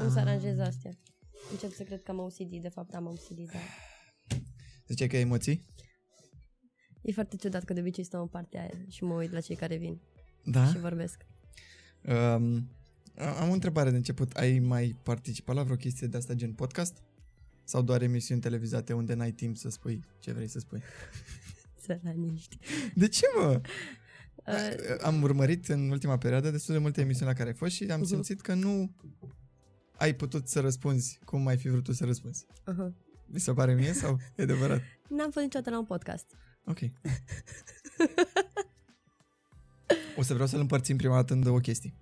Cum să aranjez astea? Încep să cred că am OCD, de fapt am OCD, da. Ziceai că ai emoții? E foarte ciudat că de obicei stau în partea aia și mă uit la cei care vin Da? și vorbesc. Um, am o întrebare de început. Ai mai participat la vreo chestie de asta gen podcast? Sau doar emisiuni televizate unde n-ai timp să spui ce vrei să spui? Săraniști. De ce, mă? Uh, Am urmărit în ultima perioadă destul de multe emisiuni la care ai fost și am Mhm. simțit că nu ai putut să răspunzi cum ai fi vrut tu să răspunzi. uh-huh. Mi se pare mie sau e adevărat? N-am fost niciodată la un podcast. Ok. o să vreau să-l împărțim prima dată în două chestii.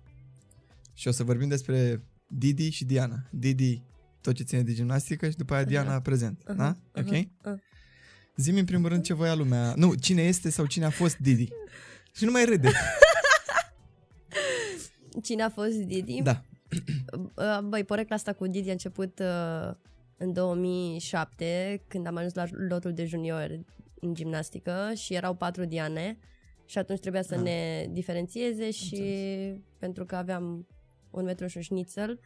Și o să vorbim despre Didi și Diana. Didi tot ce ține de gimnastică și după aia Diana Aha. prezent. Aha, Da? aha, Ok? aha. Zi-mi în primul rând ce voia lumea. Nu, cine este sau cine a fost Didi. Și nu mai râde. Cine a fost Didi? Da. Uh, Băi, porecla asta cu Didi a început uh, în 2007, când am ajuns la lotul de junior în gimnastică și erau patru Diane și atunci trebuia să Ah. ne diferențieze și pentru că aveam un metru și un șnițel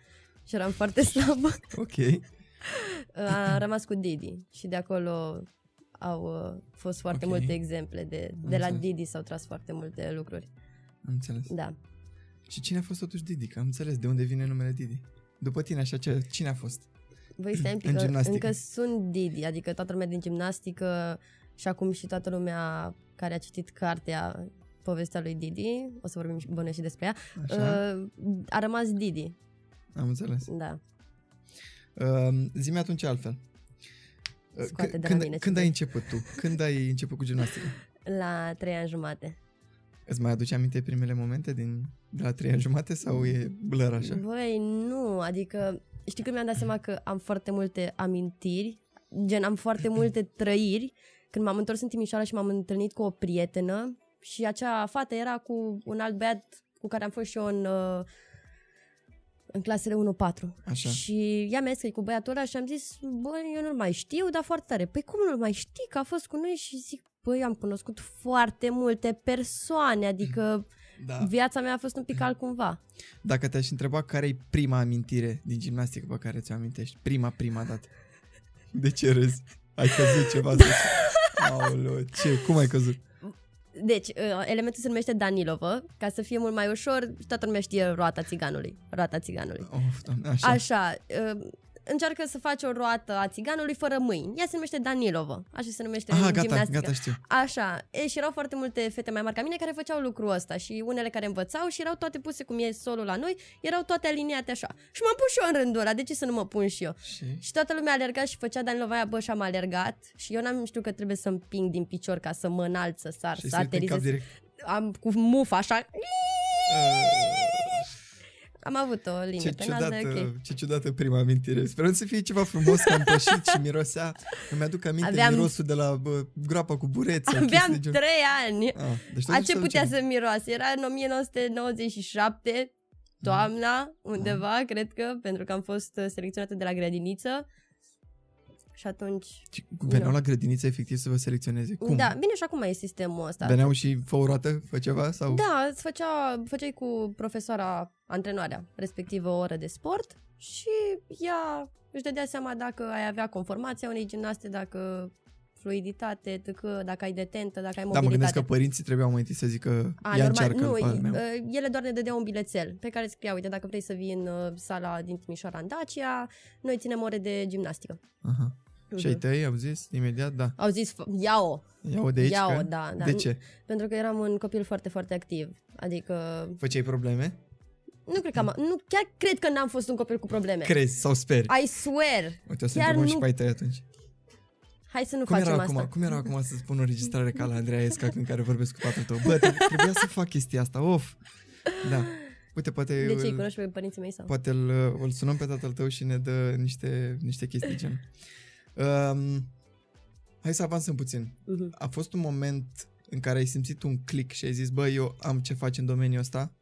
și eram foarte slabă, Ok. a rămas cu Didi și de acolo au uh, fost foarte Ok. multe exemple de, de la înțeles. Didi s-au tras foarte multe lucruri. Am înțeles. Da. Și cine a fost totuși Didi? Că am înțeles de unde vine numele Didi. După tine, așa, ce, cine a fost? Voi stai un pic, În că gimnastică. încă sunt Didi, adică toată lumea din gimnastică și acum și toată lumea care a citit cartea povestea lui Didi, o să vorbim și- bănuiesc și despre ea, Așa? uh, a rămas Didi, Am înțeles. da. Uh, zi-mi atunci altfel. Uh, Scoate de la când, mine când ce ai vrei. început tu? Când ai început cu gimnastică? La trei ani jumate. Îți mai aduce aminte primele momente din, de la trei ani jumate sau e blur așa? Băi, nu, adică știi când mi-am dat seama că am foarte multe amintiri, gen am foarte multe trăiri, când m-am întors în Timișoara și m-am întâlnit cu o prietenă și acea fată era cu un alt băiat cu care am fost și eu în, uh, în clasele 1-4. Așa. Și ea mi-a scris cu băiatul ăla și am zis, băi, eu nu-l mai știu, dar foarte tare. Păi cum nu-l mai știi, că a fost cu noi? Și zic, băi, am cunoscut foarte multe persoane, adică Da. viața mea a fost un pic altcumva. Dacă te-aș întreba care e prima amintire din gimnastică pe care ți-o amintești? Prima, prima dată. De ce râzi? Ai căzut ceva să Aoleu, ce? Cum ai căzut? Deci, uh, elementul se numește Danilovă, ca să fie mult mai ușor, toată lumea știe roata țiganului. Roata țiganului. Of, doamne, așa. Așa, uh, încearcă să faci o roată a țiganului fără mâini. Ea se numește Danilovă, așa se numește Aha, în gata, gimnastică. gata, știu. Așa, e, și erau foarte multe fete mai mari ca mine care făceau lucrul ăsta și unele care învățau și erau toate puse cum e solul la noi, erau toate aliniate așa. Și m-am pus și eu în rândul ăla, de ce să nu mă pun și eu? Și? Și toată lumea alerga și făcea Danilova aia, bă, și am alergat și eu n-am știut că trebuie să împing din picior ca să mă înalț, să sar, Și să să în cap aterizez. direct. Am cu muf așa, Uh, am avut o Ce limită înaltă, ciudată, ok. ce ciudată prima amintire. Sperăm să fie ceva frumos, că am pășit și mirosea. Îmi aduc aminte Aveam- mirosul de la bă, groapa cu bureți. sau Aveam chestii de genul. trei ani. Ah, deci A totuși ce se putea duce. să miroase? Era în 1997, toamna, undeva, cred că, pentru că am fost uh, selecționată de la grădiniță. Și atunci... Și Veneau Nu. la grădiniță efectiv să vă selecționeze. Cum? Da, bine și acum e sistemul ăsta. Veneau și fă o roată, fă ceva? Sau? Da, îți făcea, făceai cu profesoara antrenoarea, respectiv o oră de sport și ea își dădea seama dacă ai avea conformația unei gimnaste, dacă fluiditate, tăcă, dacă ai detentă, dacă ai Da, mă gândesc mobilitate. că părinții trebuiau mai întâi să zică A, ia normal, încearcă nu, pe al meu. uh, ele doar ne dădeau un bilețel pe care scria, uite, dacă vrei să vii în uh, sala din Timișoara în Dacia, noi ținem ore de gimnastică. Aha. Și ai Mhm. tăi au zis imediat, da. Au zis, "Fă- ia-o, Ia-o de aici ia-o, că... da, da. De ce? Pentru că eram un copil foarte, foarte activ. Adică, Făceai probleme? Nu cred că am, nu, chiar cred că n-am fost un copil cu probleme. Crezi sau speri? I swear! Uite, o să chiar întrebăm și nu- pe ai tăi atunci. Hai să nu Cum facem era, asta. acum, cum era acum să spun o registrare ca la Andreea Esca în care vorbesc cu tatăl tău? Bă, tre- trebuia să fac chestia asta, of! Da. Uite, poate, De ce îi îl, cunoști pe părinții mei sau? poate îl, îl sunăm pe tatăl tău și ne dă niște, niște chestii gen. Um, hai să avansăm puțin. Mhm. A fost un moment în care ai simțit un click și ai zis, bă, eu am ce faci în domeniul ăsta?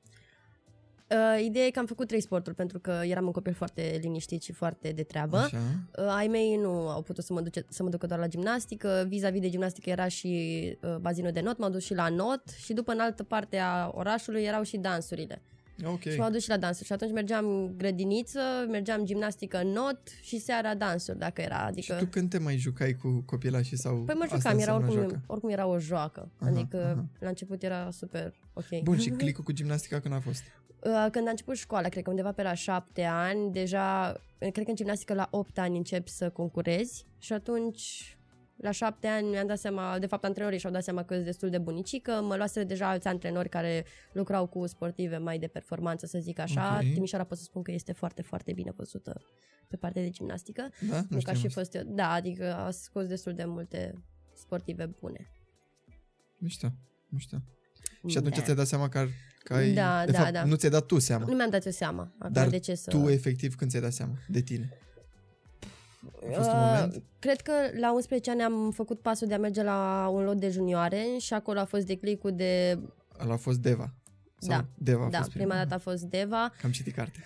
Uh, ideea e că am făcut trei sporturi pentru că eram un copil foarte liniștit și foarte de treabă. Așa. Uh, ai mei nu au putut să mă, duce, să mă ducă doar la gimnastică. Vis-a-vis de gimnastică era și uh, bazinul de not, m-am dus și la not și după în altă parte a orașului erau și dansurile. Ok. Și m-au dus și la dansuri. Și atunci mergeam grădiniță, mergeam gimnastică not și seara dansuri, dacă era. Adică... Și tu când te mai jucai cu copilașii sau Păi mă asta jucam, era înseamnă oricum, joacă? oricum era o joacă. Aha, adică aha. la început era super ok. Bun, și clicul cu gimnastica când a fost? Uh, Când a început școala, cred că undeva pe la șapte ani, deja, cred că în gimnastică la opt ani începi să concurezi și atunci la șapte ani mi-am dat seama, de fapt antrenorii și-au dat seama că sunt destul de bunicică, mă luaseră deja alți antrenori care lucrau cu sportive mai de performanță, să zic așa. Ok. Timișoara pot să spun că este foarte, foarte bine văzută pe partea de gimnastică. Da? Nu, Nu ca știam și asta. fost eu. Da, adică a scos destul de multe sportive bune. Mișto, mișto. Și atunci da. ți-ai dat seama că, ar- că ai... Da, de da, fapt, da. nu ți-ai dat tu seama. Nu mi-am dat eu seama. Acum Dar de ce să... Tu, efectiv, când ți-ai dat seama de tine? A fost un Uh, moment? Cred că la 11 ani am făcut pasul de a merge la un lot de junioare și acolo a fost declicul de... Ăla a fost Deva. Sau Da, Deva a da, fost prima dată a fost Deva. Că am citit carte.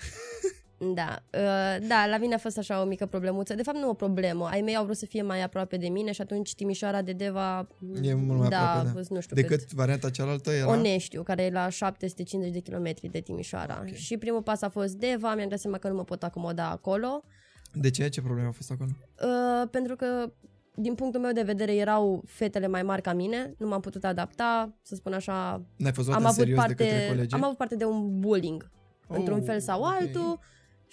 Da, uh, da, la mine a fost așa o mică problemuță. De fapt, nu o problemă. Ai mei au vrut să fie mai aproape de mine și atunci Timișoara de Deva... E mult mai da, aproape, da. a fost nu știu Decât cât. varianta cealaltă era... Oneștiu, care e la 750 de kilometri de Timișoara. Ok. Și primul pas a fost Deva, mi-am dat seama că nu mă pot acomoda acolo. De ce? Ce problemă a fost acolo? Uh, pentru că din punctul meu de vedere erau fetele mai mari ca mine, nu m-am putut adapta, să spun așa, N-ai fost luat am în avut, serios de către parte, colegi? am avut parte de un bullying, Oh, într-un fel sau ok. altul,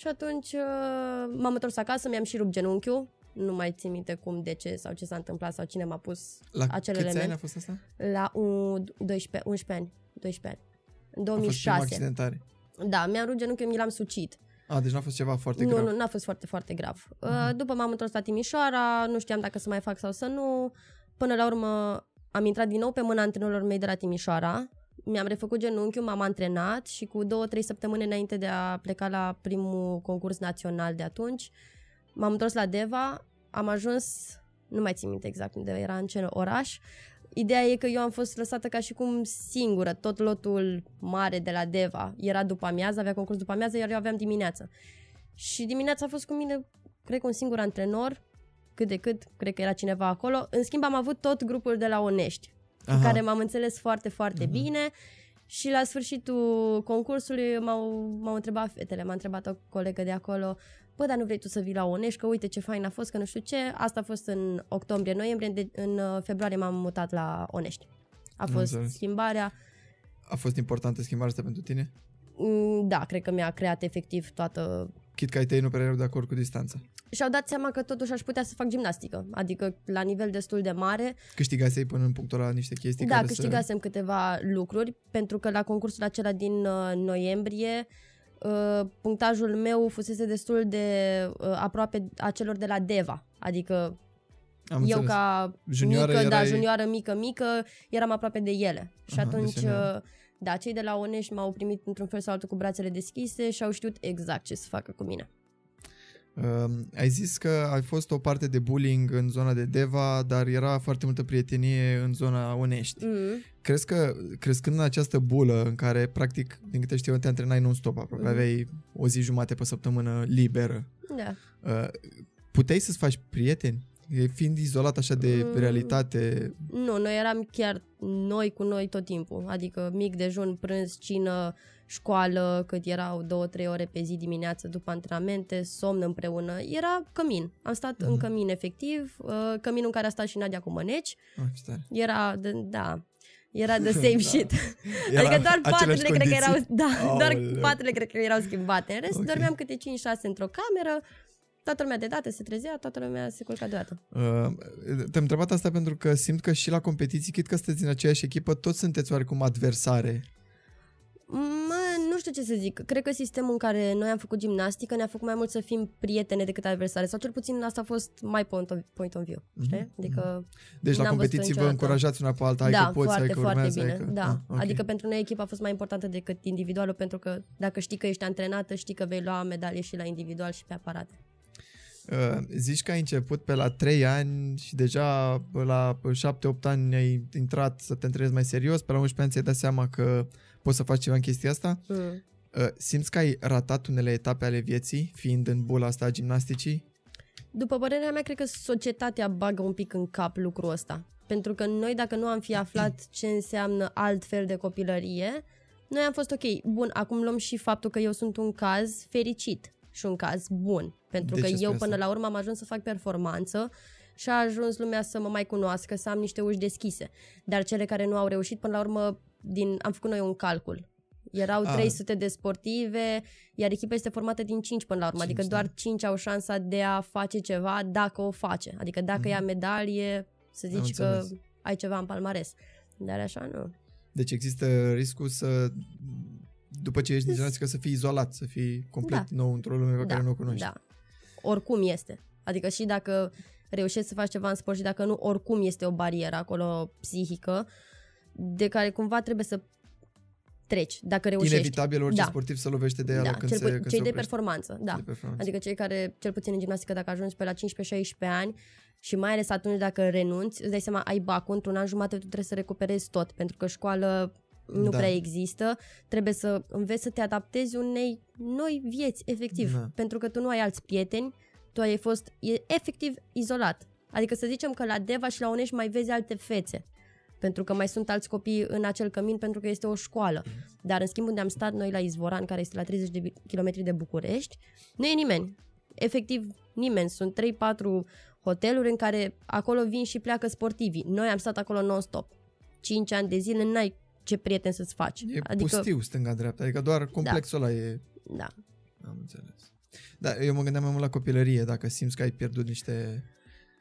și atunci uh, m-am întors acasă, mi-am și rupt genunchiul, nu mai țin minte cum, de ce sau ce s-a întâmplat sau cine m-a pus La acel câți element. ani a fost asta? la un, 12, 11 ani, 12 ani, în A fost prima 2006. accidentare. Da, mi-am rupt genunchiul, mi l-am sucit. A, deci n-a fost ceva foarte nu, grav. nu, n-a fost foarte, foarte grav. Uh, după m-am întors la Timișoara, nu știam dacă să mai fac sau să nu. Până la urmă am intrat din nou pe mâna antrenorilor mei de la Timișoara. Mi-am refăcut genunchiul, m-am antrenat și cu două, trei săptămâni înainte de a pleca la primul concurs național de atunci, m-am întors la Deva, am ajuns, nu mai țin minte exact unde era, în ce oraș. Ideea e că eu am fost lăsată ca și cum singură, tot lotul mare de la Deva era după amiază, avea concurs după amiază, iar eu aveam dimineață. Și dimineața a fost cu mine, cred că un singur antrenor, cât de cât, cred că era cineva acolo. În schimb am avut tot grupul de la Onești, cu Aha. care m-am înțeles foarte, foarte Mhm. bine. Și la sfârșitul concursului m-au, m-au întrebat fetele, m-a întrebat o colegă de acolo, bă, dar nu vrei tu să vii la Onești, că uite ce fain a fost, că nu știu ce. Asta a fost în octombrie-noiembrie, în, de- în uh, februarie m-am mutat la Onești. A Am fost înțeles. schimbarea. A fost importantă schimbarea asta pentru tine? Mm, Da, cred că mi-a creat efectiv toată Chit că ai tăi nu prea erau de acord cu distanța. și-au dat seama că totuși aș putea să fac gimnastică, adică la nivel destul de mare. Câștigasei până în punctul ăla niște chestii Da, care câștigasem câteva lucruri, pentru că la concursul acela din uh, noiembrie uh, punctajul meu fusese destul de uh, aproape a celor de la Deva, adică să... Am eu înțeles. ca Junioară mică, da, erai- junioară mică, mică, eram aproape de ele. Și Aha, atunci, deci era- uh, da, cei de la Onești m-au primit într-un fel sau altul cu brațele deschise și au știut exact ce să facă cu mine. Uh, ai zis că ai fost o parte de bullying în zona de Deva, dar era foarte multă prietenie în zona Onești. Mm. Crezi că, crescând în această bulă în care, practic, din câte știu, eu, te antrenai non-stop aproape, Mhm. aveai o zi jumate pe săptămână liberă, Da. uh, puteai să-ți faci prieteni? E Fiind izolat așa de Mm. realitate, Nu, noi eram chiar noi cu noi tot timpul. Adică mic dejun, prânz, cină, școală, cât erau două, trei ore pe zi dimineață după antrenamente, somn împreună. Era cămin. Am stat în Mhm. cămin efectiv, uh, căminul în care a stat și Nadia cu Măneci. ah, ce tare. Era, de, da, era de same shit. Era adică doar aceleași patele cred că erau, condiții? da, doar Aoleu. patele cred că erau schimbate. În rest, Ok. dormeam câte 5-6 într-o cameră, toată lumea de dată se trezea, toată lumea se culca deodată. Uh, te-am întrebat asta pentru că simt că și la competiții, chit că sunteți în aceeași echipă, toți sunteți oarecum adversare. Mă, nu știu ce să zic. Cred că sistemul în care noi am făcut gimnastică ne-a făcut mai mult să fim prietene decât adversare. Sau cel puțin asta a fost my point of, point of view. Știi? Mhm, Adică, Deci la N-am văzut competiții vă niciodată. încurajați una pe alta, hai da, că poți, foarte, hai că foarte urmează, bine. hai că... Da. Ah, ok. Adică pentru noi echipa a fost mai importantă decât individualul, pentru că dacă știi că ești antrenată, știi că vei lua medalie și la individual și pe aparate. Uh, zici că ai început pe la 3 ani și deja la 7-8 ani ai intrat să te întrebezi mai serios, pe la 11 ani ți-ai dat seama că poți să faci ceva în chestia asta. Mm. Uh, simți că ai ratat unele etape ale vieții, fiind în bula asta a gimnasticii? După părerea mea, cred că societatea bagă un pic în cap lucrul ăsta. Pentru că noi, dacă nu am fi aflat ce înseamnă alt fel de copilărie, Noi am fost ok. Bun, acum luăm și faptul că eu sunt un caz fericit și un caz bun. Pentru De că ce eu spui până asta? la urmă am ajuns să fac performanță și a ajuns lumea să mă mai cunoască, să am niște uși deschise. Dar cele care nu au reușit, până la urmă, din, am făcut noi un calcul. Erau A. 300 de sportive, iar echipa este formată din 5 până la urmă. Cinci, adică da. doar 5 au șansa de a face ceva dacă o face. Adică dacă Mhm. ia medalie, să Am zici că înțeles. ai ceva în palmares. Dar așa nu. Deci există riscul să, după ce ești din gimnastică, să fii izolat, să fii complet Da. nou într-o lume pe care nu o cunoști. Da. Oricum este. Adică și dacă reușești să faci ceva în sport și dacă nu, oricum este o barieră acolo psihică de care cumva trebuie să treci, dacă reușești. Inevitabil orice Da. sportiv se lovește de ea da, când cel se, pu- când cei se de oprește. performanță, da. De performanță. Adică cei care, cel puțin în gimnastică, dacă ajungi pe la 15-16 ani și mai ales atunci dacă renunți, îți dai seama, ai bacul, într-un an jumate tu trebuie să recuperezi tot, pentru că școală nu Da. prea există, trebuie să înveți să te adaptezi unei noi vieți, efectiv, Da. pentru că tu nu ai alți prieteni, tu ai fost e, efectiv izolat. Adică să zicem că la Deva și la Onești mai vezi alte fețe, pentru că mai sunt alți copii în acel cămin pentru că este o școală. Dar în schimb unde am stat noi la Izvoran, care este la 30 de km de București, nu e nimeni. Efectiv nimeni. Sunt 3-4 hoteluri în care acolo vin și pleacă sportivii. Noi am stat acolo non-stop. 5 ani de zile, n-ai ce prieten să-ți faci. E adică, pustiu stânga-dreapta, adică doar complexul ăla e... da. Am înțeles. Da, eu mă gândeam mai mult la copilărie, dacă simți că ai pierdut niște...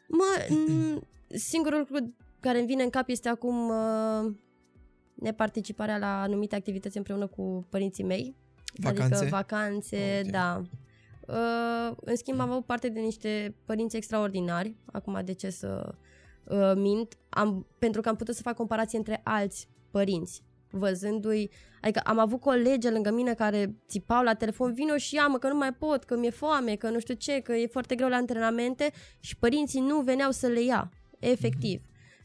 Mă, n- singurul lucru care îmi vine în cap este acum uh, neparticiparea la anumite activități împreună cu părinții mei. Vacanțe? Adică vacanțe, Ok. da. Uh, în schimb am avut parte de niște părinți extraordinari, acum de ce să uh, mint, am, pentru că am putut să fac comparație între alți părinți, văzându-i, adică am avut colegi lângă mine care țipau la telefon, vino și ia mă că nu mai pot, că mi-e foame, că nu știu ce, că e foarte greu la antrenamente și părinții nu veneau să le ia, efectiv.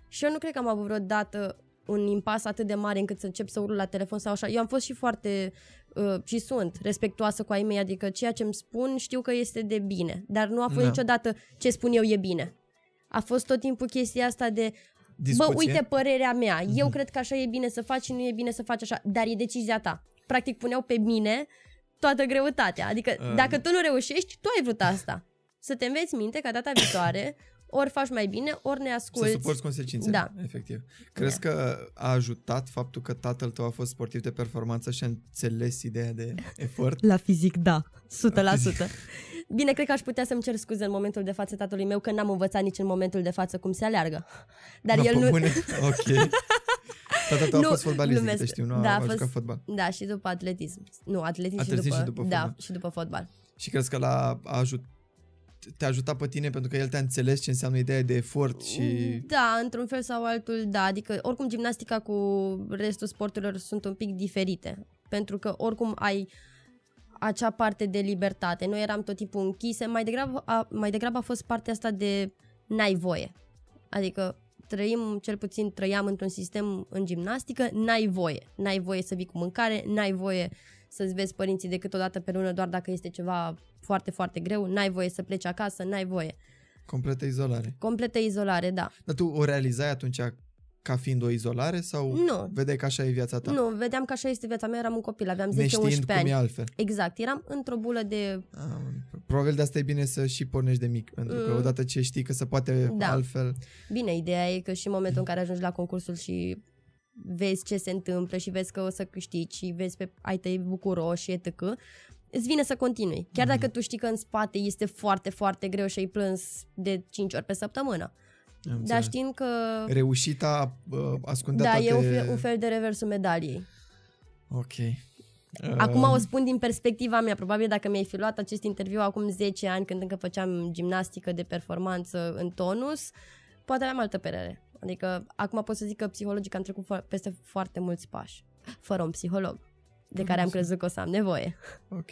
Și eu nu cred că am avut vreodată un impas atât de mare încât să încep să urlu la telefon sau așa. Eu am fost și foarte uh, și sunt respectuoasă cu ai mei, adică ceea ce îmi spun știu că este de bine, dar nu a fost Da. niciodată ce spun eu e bine. A fost tot timpul chestia asta de Discuție? Bă, uite părerea mea. Eu cred că așa e bine să faci și nu e bine să faci așa, dar e decizia ta. Practic puneau pe mine toată greutatea. Adică Um. dacă tu nu reușești, tu ai vrut asta. Să te înveți minte ca data viitoare ori faci mai bine, ori ne Să asculți. suporți consecințele, Da. efectiv. Crezi că a ajutat faptul că tatăl tău a fost sportiv de performanță și a înțeles ideea de efort? La fizic, da. 100%. Bine, cred că aș putea să-mi cer scuze în momentul de față tatălui meu că n-am învățat nici în momentul de față cum se aleargă. Dar Da, el pe nu... bune? Ok. Tatăl tău a Nu, fost fotbalist, din glumesc. câte știu, nu Da, a, a a fost- jucat fotbal. Da, și după atletism. Nu, atletism, Atletism și, și după, după da, fotbal. și după fotbal. Și crezi că l-a a ajut, te-a ajutat pe tine pentru că el te-a înțeles ce înseamnă ideea de efort și... Da, într-un fel sau altul, da. Adică, oricum, gimnastica cu restul sporturilor sunt un pic diferite. Pentru că, oricum, ai acea parte de libertate. Noi eram tot timpul închise. Mai degrabă a, mai degrabă a fost partea asta de n-ai voie. Adică, trăim, cel puțin trăiam într-un sistem în gimnastică, n-ai voie. N-ai voie să vii cu mâncare, n-ai voie să-ți vezi părinții decât o dată pe lună doar dacă este ceva foarte, foarte greu, n-ai voie să pleci acasă, n-ai voie. Completă izolare. Completă izolare, da. Dar tu o realizai atunci ca fiind o izolare sau Nu. vedeai că așa e viața ta? Nu, vedeam că așa este viața mea, eram un copil, aveam 10-11 Neștiind cum ani. e altfel. Exact, eram într-o bulă de... Am, probabil de asta e bine să și pornești de mic, pentru că Mm. odată ce știi că se poate Da. altfel... Bine, ideea e că și în momentul în care ajungi la concursul și vezi ce se întâmplă și vezi că o să câștigi și vezi pe ai tăi bucuroși, etc., îți vine să continui. Chiar Mhm. dacă tu știi că în spate este foarte, foarte greu și ai plâns de 5 ori pe săptămână. Am Dar înțeles. știind că... Reușita uh, ascundea Da, toate... e un fel, un fel de reversul medaliei. Ok. Acum Um, o spun din perspectiva mea. Probabil dacă mi-ai fi luat acest interviu acum 10 ani, când încă făceam gimnastică de performanță în tonus, poate aveam altă părere. Adică acum pot să zic că psihologic am trecut fo- peste foarte mulți pași, fără un psiholog, de care am crezut că o să am nevoie. Ok.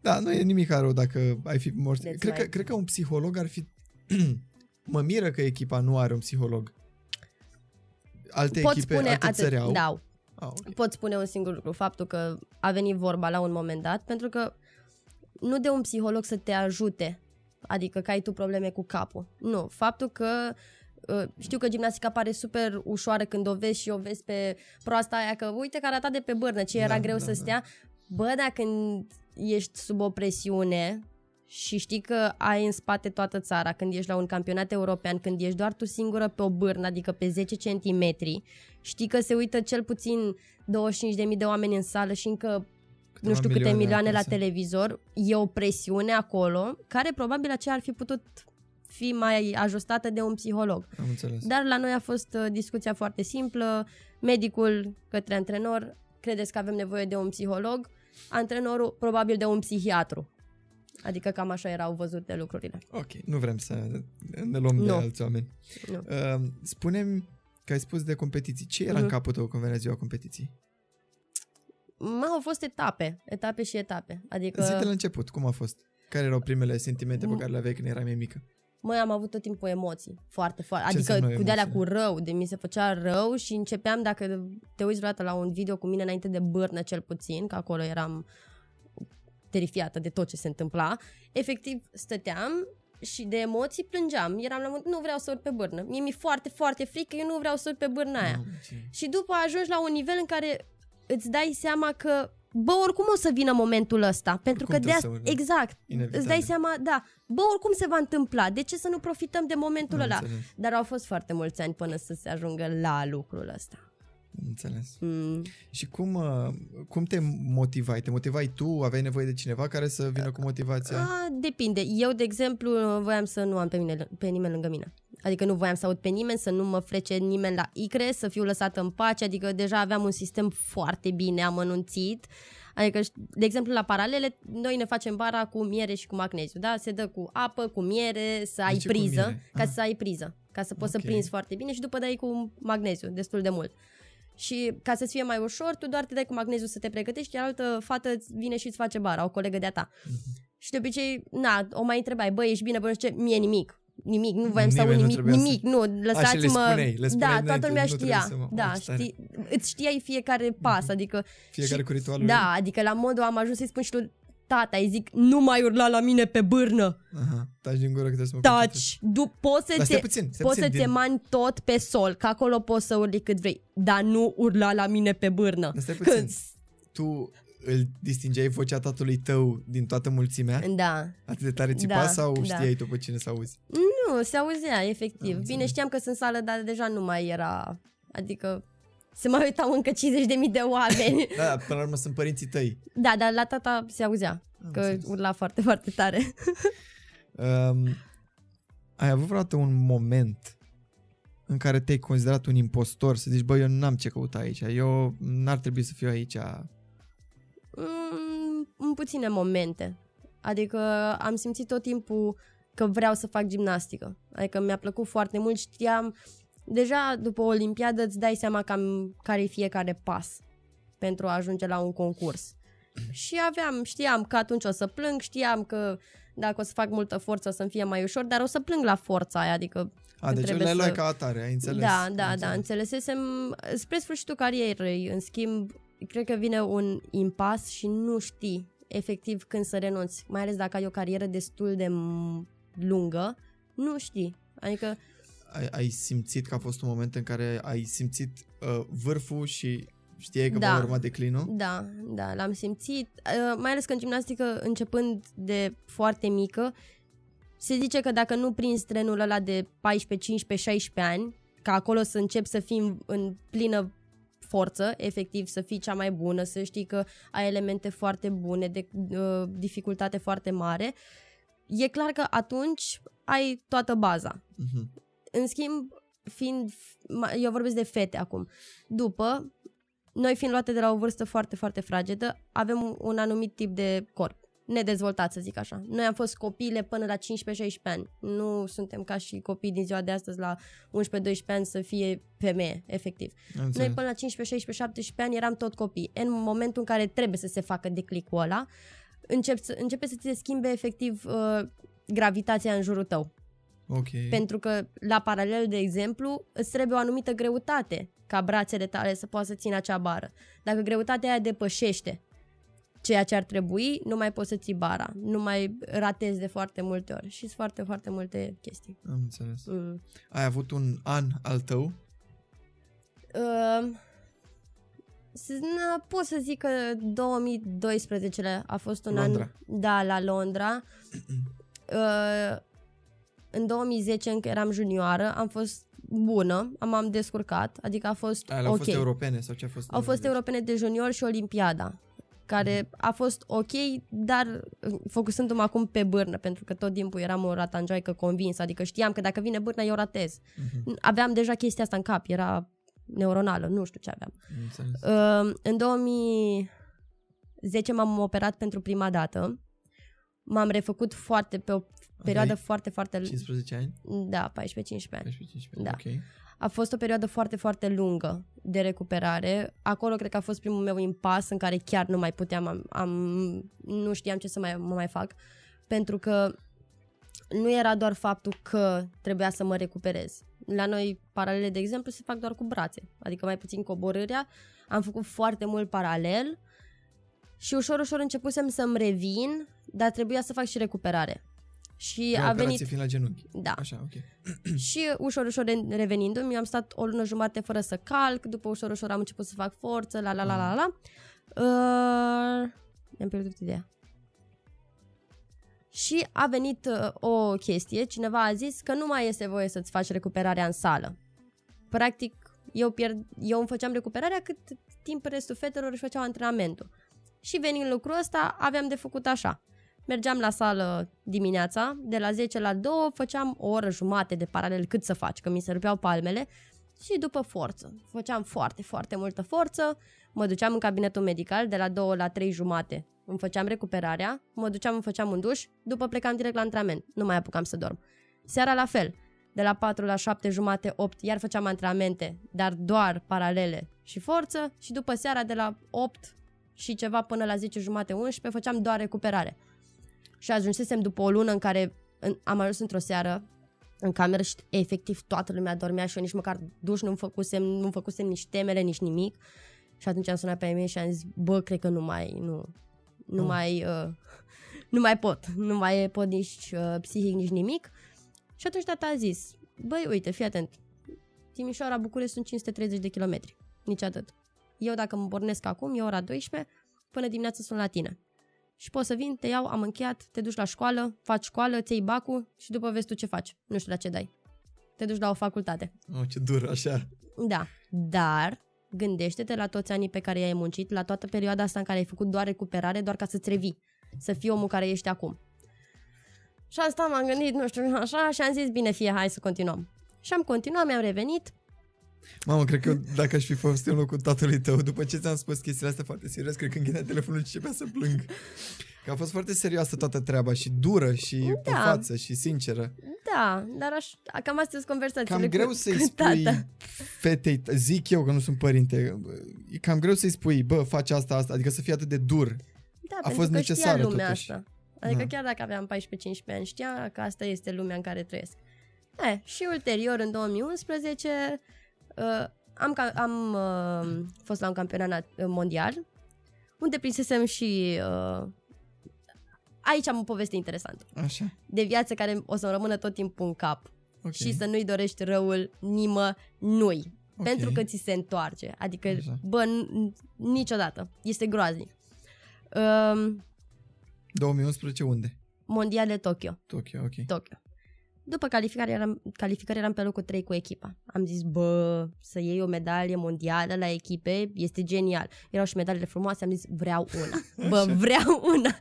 Da, nu e nimic rău dacă ai fi mort. That's Cred că, right. cred că un psiholog ar fi... mă miră că echipa nu are un psiholog. Alte Pot echipe, spune alte țări au. Da, Ah, ok. pot spune un singur lucru, faptul că a venit vorba la un moment dat, pentru că nu de un psiholog să te ajute, adică că ai tu probleme cu capul. Nu, faptul că uh, știu că gimnastica pare super ușoară când o vezi și o vezi pe proasta aia că uite că arăta de pe bârnă, ce era Da, greu da, să da. stea. Bă, dar când ești sub o presiune și știi că ai în spate toată țara, când ești la un campionat european, când ești doar tu singură pe o bârnă, adică pe 10 centimetri, știi că se uită cel puțin 25.000 de oameni în sală și încă Câteva nu știu câte milioane la acasă. televizor, e o presiune acolo, care probabil aceea ar fi putut fi mai ajustată de un psiholog. Am înțeles. Dar la noi a fost uh, discuția foarte simplă, medicul către antrenor, credeți că avem nevoie de un psiholog, antrenorul probabil de un psihiatru. Adică cam așa erau văzute lucrurile. Ok, nu vrem să ne luăm de Nu. alți oameni. Nu. Uh, spune-mi că ai spus de competiții. Ce era în Mhm. capul tău când venea ziua competiției? Ma, au fost etape, etape și etape. Adică, Zi de la început, cum a fost? Care erau primele sentimente pe Mm. care le aveai când erai mai mică? Măi, am avut tot timpul emoții. Foarte, foarte. Ce adică înseamnă cu de-alea emoții? cu rău, de mi se făcea rău și începeam, dacă te uiți vreodată la un video cu mine înainte de bârnă cel puțin, că acolo eram terifiată de tot ce se întâmpla, efectiv stăteam și de emoții plângeam. Eram la mod, nu vreau să urc pe bârnă. Mie mi-e foarte, foarte frică, eu nu vreau să urc pe bârna aia. Mamă, ce- Și după ajungi la un nivel în care îți dai seama că Bă, oricum o să vină momentul ăsta, pentru Oricum că de trebuie asta, să urmeze. exact, Inevitabil. îți dai seama, da, bă, oricum se va întâmpla, de ce să nu profităm de momentul Am ăla? înțeles. Dar au fost foarte mulți ani până să se ajungă la lucrul ăsta. Am înțeles. Mm. Și cum, uh, cum te motivai? Te motivai tu? Aveai nevoie de cineva care să vină cu motivația? A, depinde. Eu, de exemplu, voiam să nu am pe, mine, pe nimeni lângă mine. Adică nu voiam să aud pe nimeni, să nu mă frece nimeni la icre, să fiu lăsată în pace, adică deja aveam un sistem foarte bine amănunțit. Adică, de exemplu, la paralele, noi ne facem bara cu miere și cu magneziu, da? Se dă cu apă, cu miere, să ai ce cu priză, miere? ca Ah. să ai priză, ca să poți Ok. să prinzi foarte bine și după dai cu magneziu, destul de mult. Și ca să-ți fie mai ușor, tu doar te dai cu magneziu să te pregătești, iar altă fată îți vine și îți face bara, o colegă de-a ta. Și de obicei, na, o mai întrebai, băi, ești bine, bă, nu știu ce, mie nimic. Nimic, nu voiam să Nimeni aud nu nimic, trebuia să- nimic, nu, lăsați-mă. spuneai, le spuneai da, înainte, toată lumea nu trebuia știa. să mă- da, Oh, ce tare. știi, îți știai fiecare pas, adică Fiecare și- cu ritualul Da, adică la modul am ajuns să-i spun și lui tata, îi zic, nu mai urla la mine pe bârnă, lui. Aha, taci din gură că trebuie să mă concentrez. taci, du- poți să Dar stai te, puțin, stai poți să puțin. te din- mani tot pe sol, că acolo poți să urli cât vrei, dar nu urla la mine pe bârnă. Dar stai Că- puțin. Tu îl distingeai vocea tatălui tău din toată mulțimea? Da, Atât de tare țipa Da, sau da. știai tu pe cine să auzi? Nu, se auzea, efectiv. Am Bine, înțeles. știam că sunt sală, dar deja nu mai era... Adică se mai uitau încă 50.000 de oameni. Da, până la urmă sunt părinții tăi. da, dar la tata se auzea Am că înțeles. urla foarte, foarte tare. Um, ai avut vreodată un moment în care te-ai considerat un impostor, să zici, bă, eu n-am ce căuta aici, eu n-ar trebui să fiu aici. Mm, în puține momente. Adică am simțit tot timpul că vreau să fac gimnastică. Adică mi-a plăcut foarte mult, știam... Deja după o olimpiadă îți dai seama cam care e fiecare pas pentru a ajunge la un concurs. Și aveam, știam că atunci o să plâng, știam că dacă o să fac multă forță o să-mi fie mai ușor, dar o să plâng la forța aia, adică A, Că deci trebuie le luai să- ca atare, ai înțeles? da, Am da, da, înțeles. înțelesesem spre sfârșitul carierei, în schimb, cred că vine un impas și nu știi efectiv când să renunți, mai ales dacă ai o carieră destul de m- lungă, nu știi. Adică, Ai, ai simțit că a fost un moment în care ai simțit uh, vârful și știai că Da. va urma declinul? da, da, l-am simțit, uh, mai ales că în gimnastică, începând de foarte mică, se zice că dacă nu prinzi trenul ăla de 14, 15, 16 ani, ca acolo să începi să fii în, în plină forță, efectiv să fii cea mai bună, să știi că ai elemente foarte bune, de uh, dificultate foarte mare, e clar că atunci ai toată baza. Mhm. În schimb, fiind, ma- eu vorbesc de fete acum, după, noi fiind luate de la o vârstă foarte, foarte fragedă, avem un, un anumit tip de corp nedezvoltat, să zic așa. Noi am fost copile până la 15-16 ani. Nu suntem ca și copii din ziua de astăzi la 11-12 ani să fie femeie, efectiv. Am Noi înțeles. până la 15, 16, 17 ani eram tot copii. În momentul în care trebuie să se facă declicul ăla, încep să, începe să ți se schimbe efectiv uh, gravitația în jurul tău. Ok. Pentru că la paralel, de exemplu, îți trebuie o anumită greutate ca brațele tale să poată să țină acea bară. Dacă greutatea aia depășește ceea ce ar trebui, nu mai poți să ții bara, nu mai ratezi de foarte multe ori și sunt foarte, foarte multe chestii. Am înțeles. Mm. Ai avut un an al tău? Uh, s- na, pot să zic că 2012 a fost un Londra. an da, la Londra. uh, în 2010 încă eram junioară, am fost bună, am, am descurcat, adică a fost Alea au ok. fost europene sau ce a fost? Au fost europene de junior și Olimpiada, care a fost ok, dar uh, focusându-mă acum pe bârnă, pentru că tot timpul eram o ratanjoaică convins, adică știam că dacă vine bârna, eu ratez. Mhm, Aveam deja chestia asta în cap, era neuronală, nu știu ce aveam. am înțeles. Uh, în 2010 m-am operat pentru prima dată. M-am refăcut foarte pe o perioadă Aveai foarte, foarte... 15 ani? Da, 14-15 ani. 14-15 Da. ok. A fost o perioadă foarte, foarte lungă de recuperare. Acolo cred că a fost primul meu impas în care chiar nu mai puteam, am, am, nu știam ce să mai, mă mai fac, pentru că nu era doar faptul că trebuia să mă recuperez. La noi, paralele, de exemplu, se fac doar cu brațe, adică mai puțin coborârea. Am făcut foarte mult paralel și ușor, ușor începusem să-mi revin, dar trebuia să fac și recuperare. Și Pe a operație venit... fiind la genunchi. Da. Așa, ok. Și ușor, ușor re- revenindu-mi, am stat o lună jumate fără să calc, după ușor, ușor am început să fac forță, la la la la la. Uh, mi-am pierdut ideea. Și a venit uh, o chestie, cineva a zis că nu mai este voie să-ți faci recuperarea în sală. Practic, eu, pierd, eu îmi făceam recuperarea cât timp restul fetelor își făceau antrenamentul. Și venind lucrul ăsta, aveam de făcut așa. Mergeam la sală dimineața, de la 10 la 2, făceam o oră jumate de paralel cât să faci, că mi se rupeau palmele, și după forță. Făceam foarte, foarte multă forță, mă duceam în cabinetul medical, de la 2 la 3 jumate îmi făceam recuperarea, mă duceam, îmi făceam un duș, după plecam direct la antrenament, nu mai apucam să dorm. Seara la fel, de la 4 la 7 jumate, 8, iar făceam antrenamente, dar doar paralele și forță și după seara de la 8 și ceva până la 10 jumate, 11, făceam doar recuperare. Și ajunsesem după o lună în care în, am ajuns într-o seară în cameră și efectiv toată lumea dormea și eu nici măcar duș nu-mi făcusem, nu-mi făcusem nici temele, nici nimic. Și atunci am sunat pe mine și am zis, bă, cred că nu mai, nu, nu Oh. mai, uh, nu mai pot, nu mai pot nici uh, psihic, nici nimic. Și atunci tata a zis, băi, uite, fii atent, Timișoara, București sunt 530 de kilometri, nici atât. Eu dacă mă pornesc acum, e ora 12, până dimineața sunt la tine. Și poți să vin, te iau, am încheiat, te duci la școală, faci școală, ți iei bacul și după vezi tu ce faci. Nu știu la ce dai. Te duci la o facultate. Oh, ce dur, așa. Da, dar gândește-te la toți anii pe care i-ai muncit, la toată perioada asta în care ai făcut doar recuperare, doar ca să-ți revii, să fii omul care ești acum. Și asta m-am gândit, nu știu, așa, și am zis, bine, fie, hai să continuăm. Și am continuat, mi-am revenit. Mamă, cred că eu, dacă aș fi fost în locul tatălui tău, după ce ți-am spus chestiile astea foarte serios, cred că înghina telefonul și începea să plâng. Că a fost foarte serioasă toată treaba și dură și pe Da. față și sinceră. Da, dar aș, cam astea sunt conversațiile Cam cu, greu să-i cu spui tata. fetei, zic eu că nu sunt părinte, e cam greu să-i spui, bă, faci asta, asta, adică să fie atât de dur. Da, a pentru fost că necesară știa lumea totuși. asta. Adică Da. chiar dacă aveam 14-15 ani, știa că asta este lumea în care trăiesc. E, și ulterior, în 2011, uh, am, ca- am uh, fost la un campionat uh, mondial, unde prinsesem și... Uh, aici am o poveste interesantă. Așa, De viață care o să-mi rămână tot timpul în cap. ok. Și să nu-i dorești răul nimănui. Ok. Pentru că ți se întoarce. Adică, Așa. bă, n- niciodată. Este groaznic. Um, 2011 unde? mondiale Tokyo. Tokyo, ok. Tokyo. După calificare eram, calificare eram pe locul 3 cu echipa. Am zis, bă, să iei o medalie mondială la echipe este genial. Erau și medaliile frumoase, am zis, vreau una. Bă, vreau una.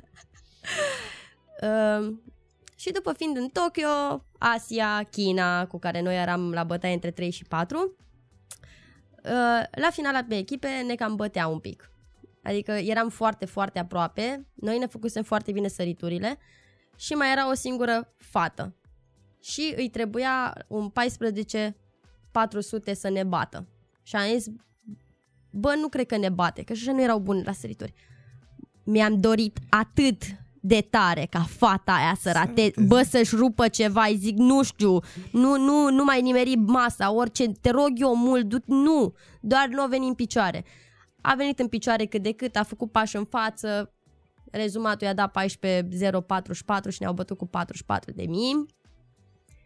um, și după fiind în Tokyo, Asia, China, cu care noi eram la bătaie între 3 și 4, uh, la finala pe echipe ne cam bătea un pic. Adică eram foarte, foarte aproape, noi ne făcusem foarte bine săriturile și mai era o singură fată. Și îi trebuia un 14 400 să ne bată. Și am zis, bă, nu cred că ne bate, că și așa nu erau buni la sărituri. Mi-am dorit atât de tare ca fata aia să rate, rateze. bă, să-și rupă ceva, îi zic, nu știu, nu, nu, nu mai nimeri masa, orice, te rog eu mult, du- nu, doar nu a venit în picioare. A venit în picioare cât de cât, a făcut pași în față, Rezumatul i-a dat 14,044 și ne-au bătut cu 44 de mii.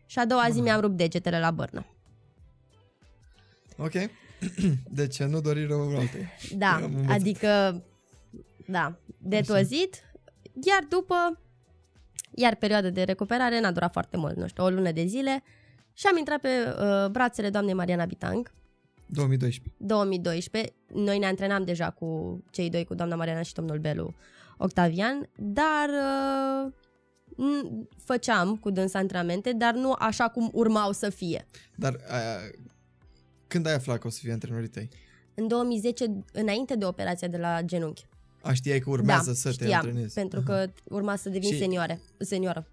Și a doua zi mi-am rupt degetele la bărnă. Ok. Deci nu dori rău altei. Da, Am învățat. adică, da, detozit. Iar după, iar perioada de recuperare n-a durat foarte mult, nu știu, o lună de zile. Și am intrat pe uh, brațele doamnei Mariana Bitang, 2012. 2012. Noi ne antrenam deja cu cei doi, cu doamna Mariana și domnul Belu Octavian, dar uh, n- făceam cu dâns antrenamente, dar nu așa cum urmau să fie. Dar aia, când ai aflat că o să fie antrenorii tăi? În 2010, înainte de operația de la genunchi. A, știai că urmează da, să te știam, antrenezi. pentru că urma să devin Și- senioare, senioră.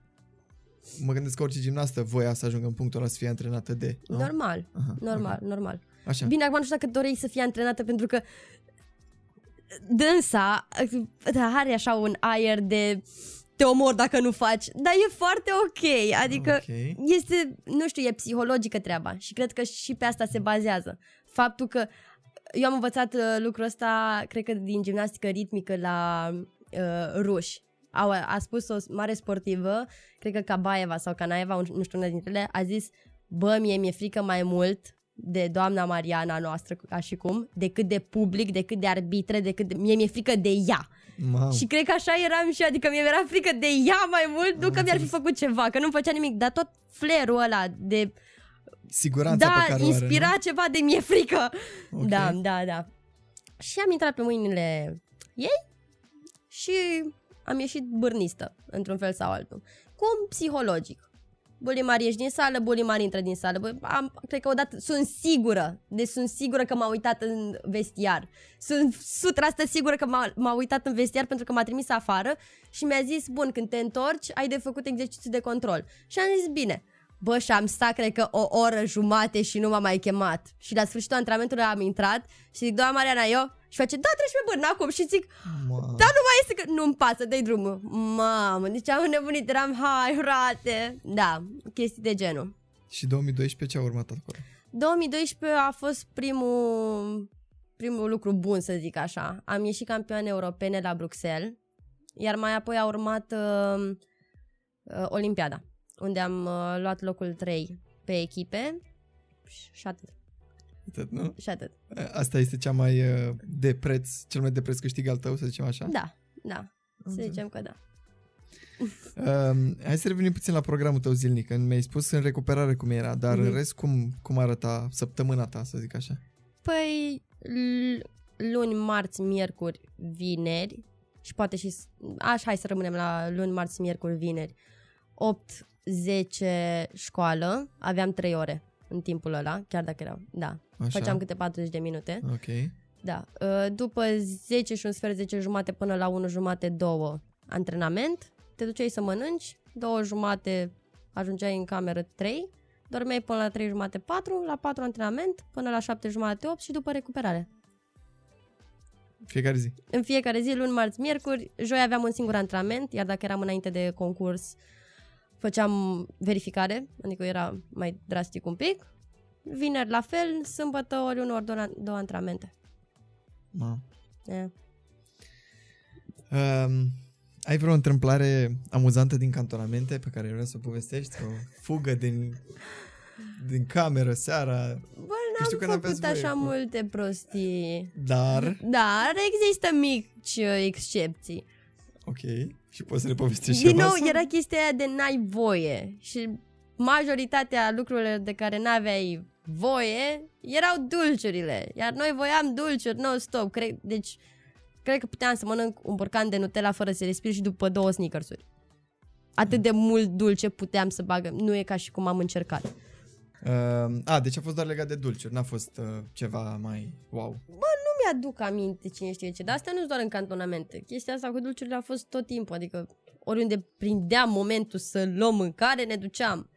Mă gândesc că orice gimnastă voia să ajungă în punctul ăla să fie antrenată de... nu? Normal, Aha, normal, normal. Așa. Bine, acum nu știu dacă doreai să fie antrenată pentru că dânsa are așa un aer de te omor dacă nu faci, dar e foarte ok, adică Ok. este, nu știu, e psihologică treaba și cred că și pe asta se bazează. Faptul că eu am învățat uh, lucrul ăsta, cred că din gimnastică ritmică la uh, ruși. Au, a spus o mare sportivă, cred că Kabaeva sau Kanaeva, un- nu știu una dintre ele, a zis, bă, mie mi-e frică mai mult de doamna Mariana noastră, ca și cum, decât de public, decât de arbitre, decât de... mie mi-e frică de ea. Mamă. Și cred că așa eram și eu, adică mi era frică de ea mai mult, nu că mi-ar fi făcut ceva, că nu-mi făcea nimic, dar tot flerul ăla de, Siguranța da, pe care o are, inspira nu? ceva de mi-e frică. Ok. Da, da, da. Și am intrat pe mâinile ei și am ieșit bârnistă, într-un fel sau altul. Cum psihologic. Bulimar ieși din sală, Bulimar intră din sală. Bă, am, cred că odată sunt sigură, deci sunt sigură că m-a uitat în vestiar. Sunt 100% sigură că m-a, m-a uitat în vestiar pentru că m-a trimis afară și mi-a zis, bun, când te întorci, ai de făcut exercițiu de control. Și am zis, bine. Bă, și am stat, cred că, o oră jumate și nu m-a mai chemat. Și la sfârșitul antrenamentului am intrat și zic, doamna Mariana, eu? Și face, da, treci pe bârnă acum. Și zic, Mamă. dar nu mai este că nu-mi pasă, dă-i drumul. Mamă, deci am înnebunit, eram, hai, frate. Da, chestii de genul. Și 2012 ce a urmat acolo? 2012 a fost primul, primul lucru bun, să zic așa. Am ieșit campioane europene la Bruxelles, iar mai apoi a urmat uh, uh, Olimpiada, unde am uh, luat locul 3 pe echipe și atât. Atât, nu? Și atât. Asta este cea mai uh, de preț, cel mai de preț câștig al tău, să zicem așa? Da, da, să zicem că da. Um, hai să revenim puțin la programul tău zilnic. Că Mi-ai spus în recuperare cum era, dar Mhm. în rest cum, cum arăta săptămâna ta, să zic așa? Păi l- luni, marți, miercuri, vineri și poate și... s- Aș, hai să rămânem la luni, marți, miercuri, vineri. 8, 10 școală, aveam 3 ore în timpul ăla, chiar dacă erau, da. Așa. Făceam câte 40 de minute, Ok. da. Uh, După 10 și un sfert, 10 jumate până la 1 jumate, 2 antrenament, te duceai să mănânci, 2 jumate ajungeai în cameră 3, dormeai până la 3 jumate 4, la 4 antrenament, până la 7 jumate 8 și după recuperare. Fiecare zi. În fiecare zi, luni, marți, miercuri, joi aveam un singur antrenament, iar dacă eram înainte de concurs, făceam verificare, adică era mai drastic un pic. Vineri la fel, sâmbătă ori unul ori două, două antrenamente. Ma. E. Um, ai vreo întâmplare amuzantă din cantonamente pe care vrei să o povestești? O fugă din, din cameră seara? Bă, Că știu n-am că n-aveți făcut așa voie cu- multe prostii. Dar, Dar există mici uh, excepții. ok, și poți să le povestești Din ceva nou, sau? era chestia aia de n-ai voie și majoritatea lucrurilor de care n-aveai voie erau dulciurile, iar noi voiam dulciuri non-stop, cred, deci cred că puteam să mănânc un borcan de Nutella fără să respir și după două sneakersuri. Atât de mult dulce puteam să bagă, nu e ca și cum am încercat. Uh, a, deci a fost doar legat de dulciuri, n-a fost uh, ceva mai wow. Nu mi-aduc aminte cine știe ce, dar asta nu doar în cantonamente. Chestia asta cu dulciurile a fost tot timpul, adică oriunde prindeam momentul să luăm mâncare, ne duceam.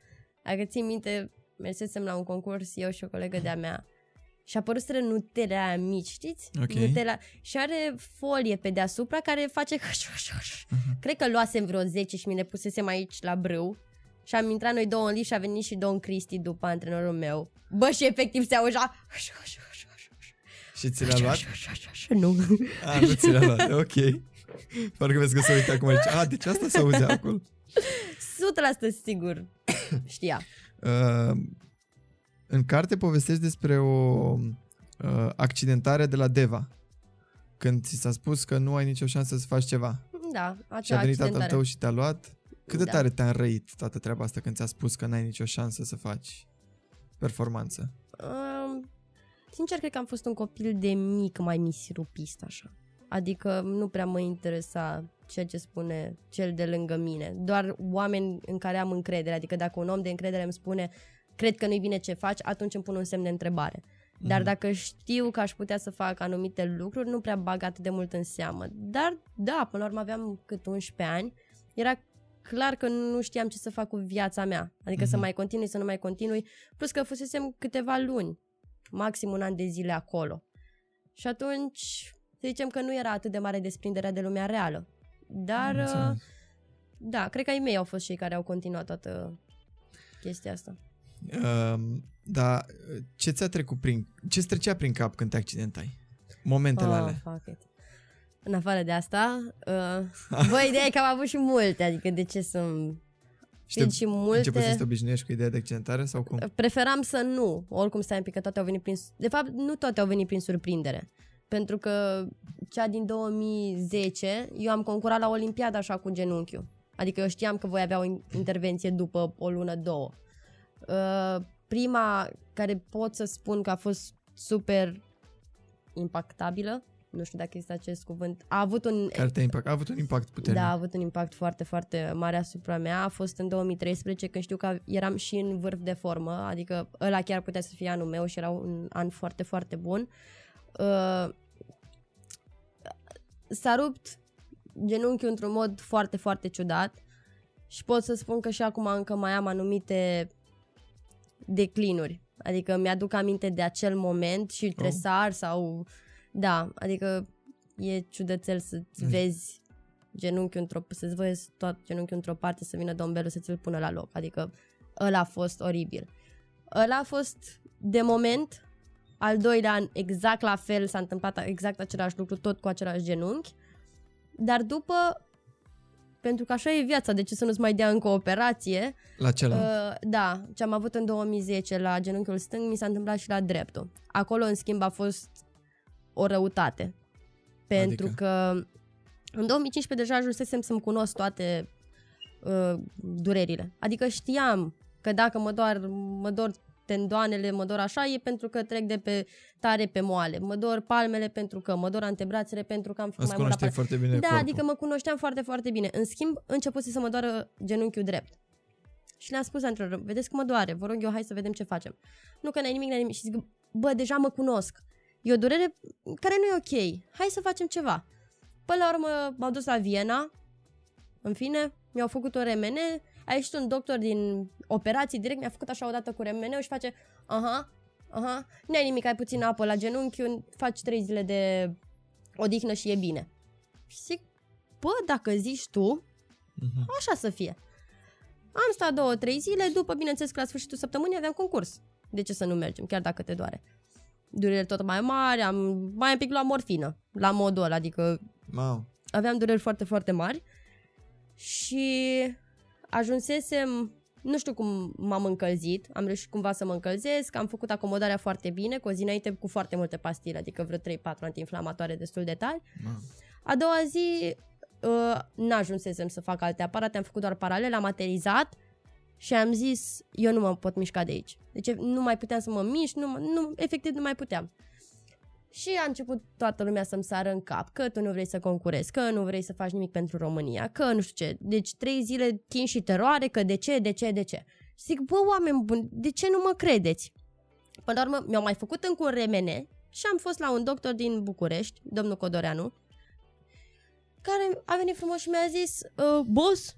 Dacă ții minte, mersesem la un concurs, eu și o colegă de-a mea, și a apărut Nutella aia mici, știți? Ok. Nutella. Și are folie pe deasupra care face... Cred că luasem vreo 10 și mi le pusesem aici la brâu. Și am intrat noi două în lift și a venit și Don Cristi după antrenorul meu. Bă, și efectiv se auzea... Și ți le-a luat? Nu. A, nu ți le-a luat, ok. Parcă vezi că se uită acum aici. A, deci asta se auzea acolo. 100% sigur știa. Uh, în carte povestești despre o uh, accidentare de la Deva. Când ți s-a spus că nu ai nicio șansă să faci ceva. Da, Și acea a venit tatăl accidentare. tău și te-a luat. Cât de Da. tare te-a înrăit toată treaba asta când ți-a spus că n-ai nicio șansă să faci performanță? Um, sincer, cred că am fost un copil de mic mai misirupist, așa. Adică nu prea mă interesa ceea ce spune cel de lângă mine. Doar oameni în care am încredere. Adică dacă un om de încredere îmi spune cred că nu-i bine ce faci, atunci îmi pun un semn de întrebare. Dar Mhm. dacă știu că aș putea să fac anumite lucruri, nu prea bag atât de mult în seamă. Dar da, până la urmă aveam cât 11 ani. Era clar că nu știam ce să fac cu viața mea. Adică să Mhm. mai continui, să nu mai continui. Plus că fusesem câteva luni, maxim un an de zile acolo. Și atunci, să zicem că nu era atât de mare desprinderea de lumea reală. Dar, Am uh, înțeles. da, cred că ai mei au fost cei care au continuat toată chestia asta. Um, dar ce ți-a trecut prin... Ce trecea prin cap când te accidentai? Momentele Oh, alea. fuck it. În afară de asta, uh, bă, ideea e că am avut și multe, adică de ce să Și Știi, te- și Început să te multe... obișnuiești cu ideea de accidentare sau cum? Preferam să nu, oricum stai un pic că toate au venit prin... De fapt, nu toate au venit prin surprindere. Pentru că cea din 2010, eu am concurat la Olimpiada așa cu genunchiul. Adică eu știam că voi avea o in- intervenție după o lună, două. Uh, prima care pot să spun că a fost super impactabilă, nu știu dacă este acest cuvânt, a avut un Care te-a impact? A avut un impact puternic. da, a avut un impact foarte, foarte mare asupra mea. A fost în 2013 când știu că eram și în vârf de formă, adică ăla chiar putea să fie anul meu și era un an foarte, foarte bun. Uh, s-a rupt genunchiul într-un mod foarte, foarte ciudat și pot să spun că și acum încă mai am anumite declinuri. Adică mi-aduc aminte de acel moment și tresar sau... Da, adică e ciudățel să-ți vezi genunchiul într-o, să-ți vezi tot genunchiul într-o parte, să vină dombelul să ți-l pună la loc. Adică ăla a fost oribil. Ăla a fost de moment, al doilea an exact la fel, s-a întâmplat exact același lucru, tot cu același genunchi, dar după, pentru că așa e viața, de ce să nu-ți mai dea încă o operație, La celălalt. Uh, da, ce am avut în 2010 la genunchiul stâng mi s-a întâmplat și la dreptul. Acolo, în schimb, a fost o răutate. Pentru Adică? că în 2015 deja ajunsesem să-mi cunosc toate uh, durerile. Adică știam că dacă mă doar, mă dor tendoanele, mă dor așa, e pentru că trec de pe tare pe moale. Mă dor palmele pentru că, mă dor antebrațele pentru că am făcut Îți mai mult la cunoșteai palme. foarte bine Da, corpul. adică mă cunoșteam foarte, foarte bine. În schimb, începuse să mă doară genunchiul drept. Și le-am spus antrenorul, vedeți că mă doare, vă rog eu, hai să vedem ce facem. Nu că n-ai nimic, n-ai nimic. Și zic, bă, deja mă cunosc. E o durere care nu e ok. Hai să facem ceva. Până la urmă m-au dus la Viena. În fine, mi-au făcut un RMN. A ieșit un doctor din operații direct, mi-a făcut așa o dată cu RMN-ul și face, aha, aha, n-ai nimic, ai puțin apă la genunchi, faci trei zile de odihnă și e bine. Și zic, bă, dacă zici tu, Mhm. așa să fie. Am stat două, trei zile, după, bineînțeles că la sfârșitul săptămânii aveam concurs. De ce să nu mergem, chiar dacă te doare? Dureri tot mai mari, am mai un pic luat morfină, la modul ăla, adică Wow. aveam dureri foarte, foarte mari și ajunsesem, nu știu cum m-am încălzit, am reușit cumva să mă încălzesc, am făcut acomodarea foarte bine, cu o zi înainte cu foarte multe pastile, adică vreo 3-4 antiinflamatoare destul de tari. wow. A doua zi uh, n-ajunsesem să fac alte aparate, am făcut doar paralel, am aterizat și am zis, eu nu mă pot mișca de aici. Deci nu mai puteam să mă mișc, nu, nu, efectiv nu mai puteam. Și a început toată lumea să-mi sară în cap că tu nu vrei să concurezi, că nu vrei să faci nimic pentru România, că nu știu ce. Deci trei zile chin și teroare, că de ce, de ce, de ce. Și zic, bă, oameni buni, de ce nu mă credeți? Până la urmă, mi-au mai făcut încă un remene și am fost la un doctor din București, domnul Codoreanu, care a venit frumos și mi-a zis, uh, boss,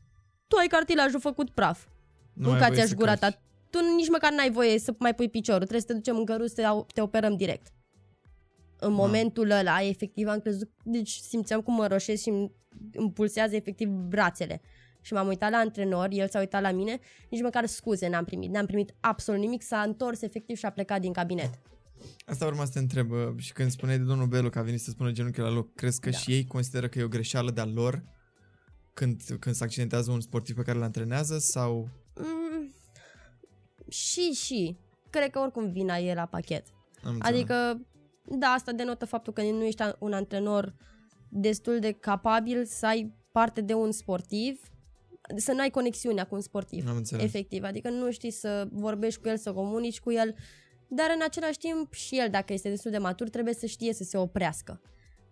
tu ai cartilajul făcut praf. Nu ai Mâncați voie aș să gura calci. ta. Tu nici măcar n-ai voie să mai pui piciorul. Trebuie să te ducem în căruț să te, au- te operăm direct. În momentul ăla, efectiv, am crezut, deci simțeam cum mă roșesc și îmi, îmi pulsează efectiv brațele. Și m-am uitat la antrenor, el s-a uitat la mine, nici măcar scuze n-am primit. N-am primit absolut nimic, s-a întors efectiv și a plecat din cabinet. Asta urma să te întreb uh, și când spuneai de domnul Belu că a venit să spună genunchiul la loc, crezi că Da. și ei consideră că e o greșeală de-a lor când, când se accidentează un sportiv pe care îl antrenează sau... Mm, și, și. Cred că oricum vina e la pachet. Am înțeles. Adică, da, asta denotă faptul că nu ești un antrenor destul de capabil să ai parte de un sportiv, să nu ai conexiunea cu un sportiv. Am înțeles. Efectiv, adică nu știi să vorbești cu el, să comunici cu el, dar în același timp și el, dacă este destul de matur, trebuie să știe să se oprească.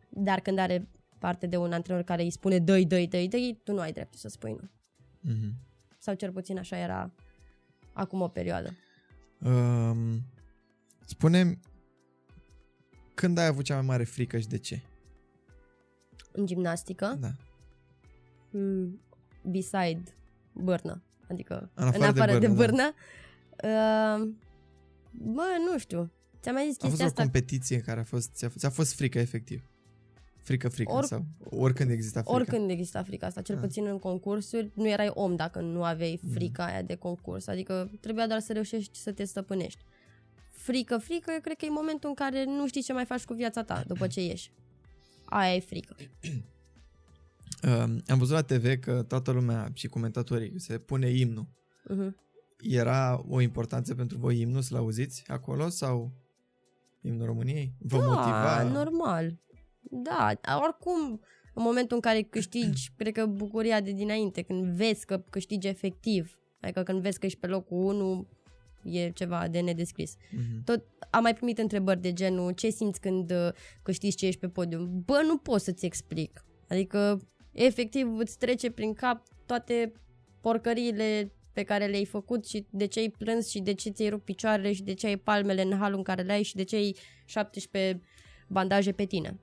Dar când are parte de un antrenor care îi spune dăi, dăi, dăi, dăi, tu nu ai dreptul să spui nu. Mhm. Sau cel puțin așa era acum o perioadă. Um, spune când ai avut cea mai mare frică și de ce? În gimnastică, Da. mm, beside bârnă, adică În în afară afară, de de bârnă, bârnă. Uh, bă, nu știu. Ți-am mai zis A fost chestia o asta. competiție în care a fost, ți-a, ți-a fost frică efectiv? Frică, frică Or- sau oricând exista frică? Oricând exista frica asta, cel Ah. puțin în concursuri, nu erai om dacă nu aveai Mhm. frica aia de concurs. Adică trebuia doar să reușești să te stăpânești. Frică, frică, eu cred că e momentul în care nu știi ce mai faci cu viața ta după ce ieși. Aia e frică. Um, am văzut la TV că toată lumea și comentatorii se pune imnul. Uh-huh. Era o importanță pentru voi imnul să-l auziți acolo sau imnul României? Vă da, motiva? normal. Da, oricum, în momentul în care câștigi, cred că bucuria de dinainte, când vezi că câștigi efectiv, adică când vezi că ești pe locul 1, e ceva de nedescris. Mhm. Tot am mai primit întrebări de genul ce simți când uh, câștigi ce ești pe podium. Bă, nu pot să-ți explic. Adică, efectiv, îți trece prin cap toate porcăriile pe care le-ai făcut și de ce ai plâns și de ce ți-ai rupt picioarele și de ce ai palmele în halul în care le ai și de ce ai 17 bandaje pe tine.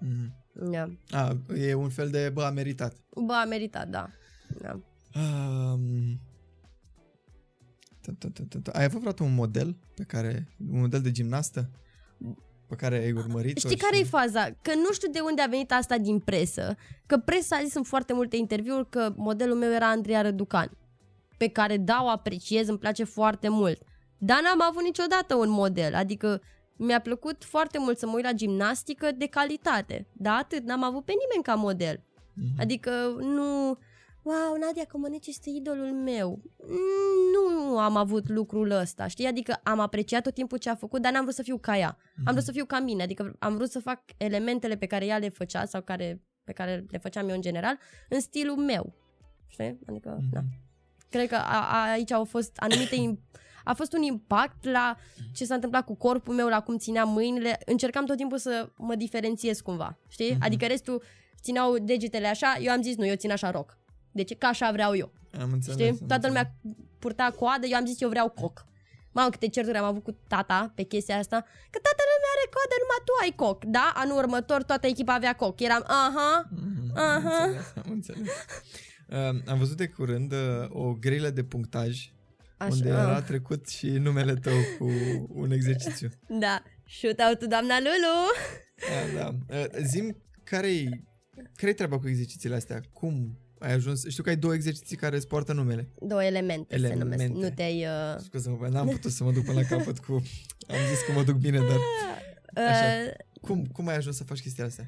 Mhm. Da. A, e un fel de, bă, a meritat. Bă, a meritat, da. da. Um, ta, ta, ta, ta, ta. Ai avut vreodată un model pe care, un model de gimnastă pe care ai urmărit Știi care e faza? Că nu știu de unde a venit asta din presă. Că presa a zis în foarte multe interviuri că modelul meu era Andreea Răducan. Pe care da, o apreciez, îmi place foarte mult. Dar n-am avut niciodată un model. Adică mi-a plăcut foarte mult să mă uit la gimnastică de calitate. Da, atât. N-am avut pe nimeni ca model. Mhm. Adică nu... Wow, Nadia Comăneci este idolul meu. Nu am avut lucrul ăsta, știi? Adică am apreciat tot timpul ce a făcut, dar n-am vrut să fiu ca ea. Am vrut să fiu ca mine, adică am vrut să fac elementele pe care ea le făcea sau care, pe care le făceam eu în general în stilul meu. Știi? Adică, Mhm. da. Cred că a, a, aici au fost anumite... im- a fost un impact la ce s-a întâmplat cu corpul meu, la cum țineam mâinile. Încercam tot timpul să mă diferențiez cumva, știi? Mhm. Adică restul țineau degetele așa, eu am zis nu, eu țin așa rock. Deci ca așa vreau eu. Am înțeles. Știi? am Toată înțeles. lumea purta coadă, eu am zis eu vreau coc. Mamă, câte certuri am avut cu tata pe chestia asta, că toată lumea are coadă, numai tu ai coc, da? Anul următor toată echipa avea coc. Eram, aha, Mhm, Aha. Am înțeles, am înțeles. Uh, am văzut de curând uh, o grilă de punctaj așa. unde era trecut și numele tău cu un exercițiu. Da, shoot-out doamna Lulu. Da, da. Uh, zim, care-i, care-i treaba cu exercițiile astea? Cum ai ajuns? Știu că ai două exerciții care îți poartă numele. Două elemente, se Elemente. numesc. Nu te-ai... Uh, Scuze-mă, n-am putut să mă duc până la capăt cu... Am zis că mă duc bine, dar Așa. uh, cum, cum ai ajuns să faci chestia asta?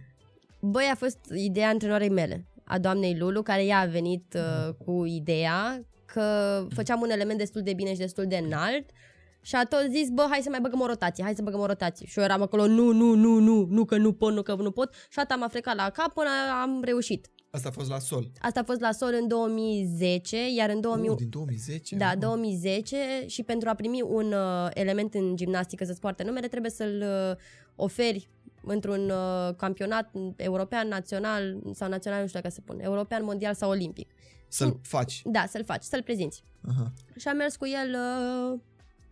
Băi, a fost ideea antrenoarei mele, a doamnei Lulu, care ea a venit Mhm. uh, cu ideea că făceam un element destul de bine și destul de înalt și a tot zis, bă, hai să mai băgăm o rotație, hai să băgăm o rotație. Și eu eram acolo, nu, nu, nu, nu, nu că nu pot, nu că nu pot. Și atât am frecat la cap până am reușit. Asta a fost la sol. Asta a fost la sol în 2010, iar în 2000... Uh, din 2010? Da, acum. 2010 și pentru a primi un uh, element în gimnastică să-ți poarte numele trebuie să-l uh, oferi într-un uh, campionat european, național sau național, nu știu dacă se pune, european, mondial sau olimpic. Să-l faci. Da, să-l faci, să-l prezinți. Aha. Și am mers cu el, uh,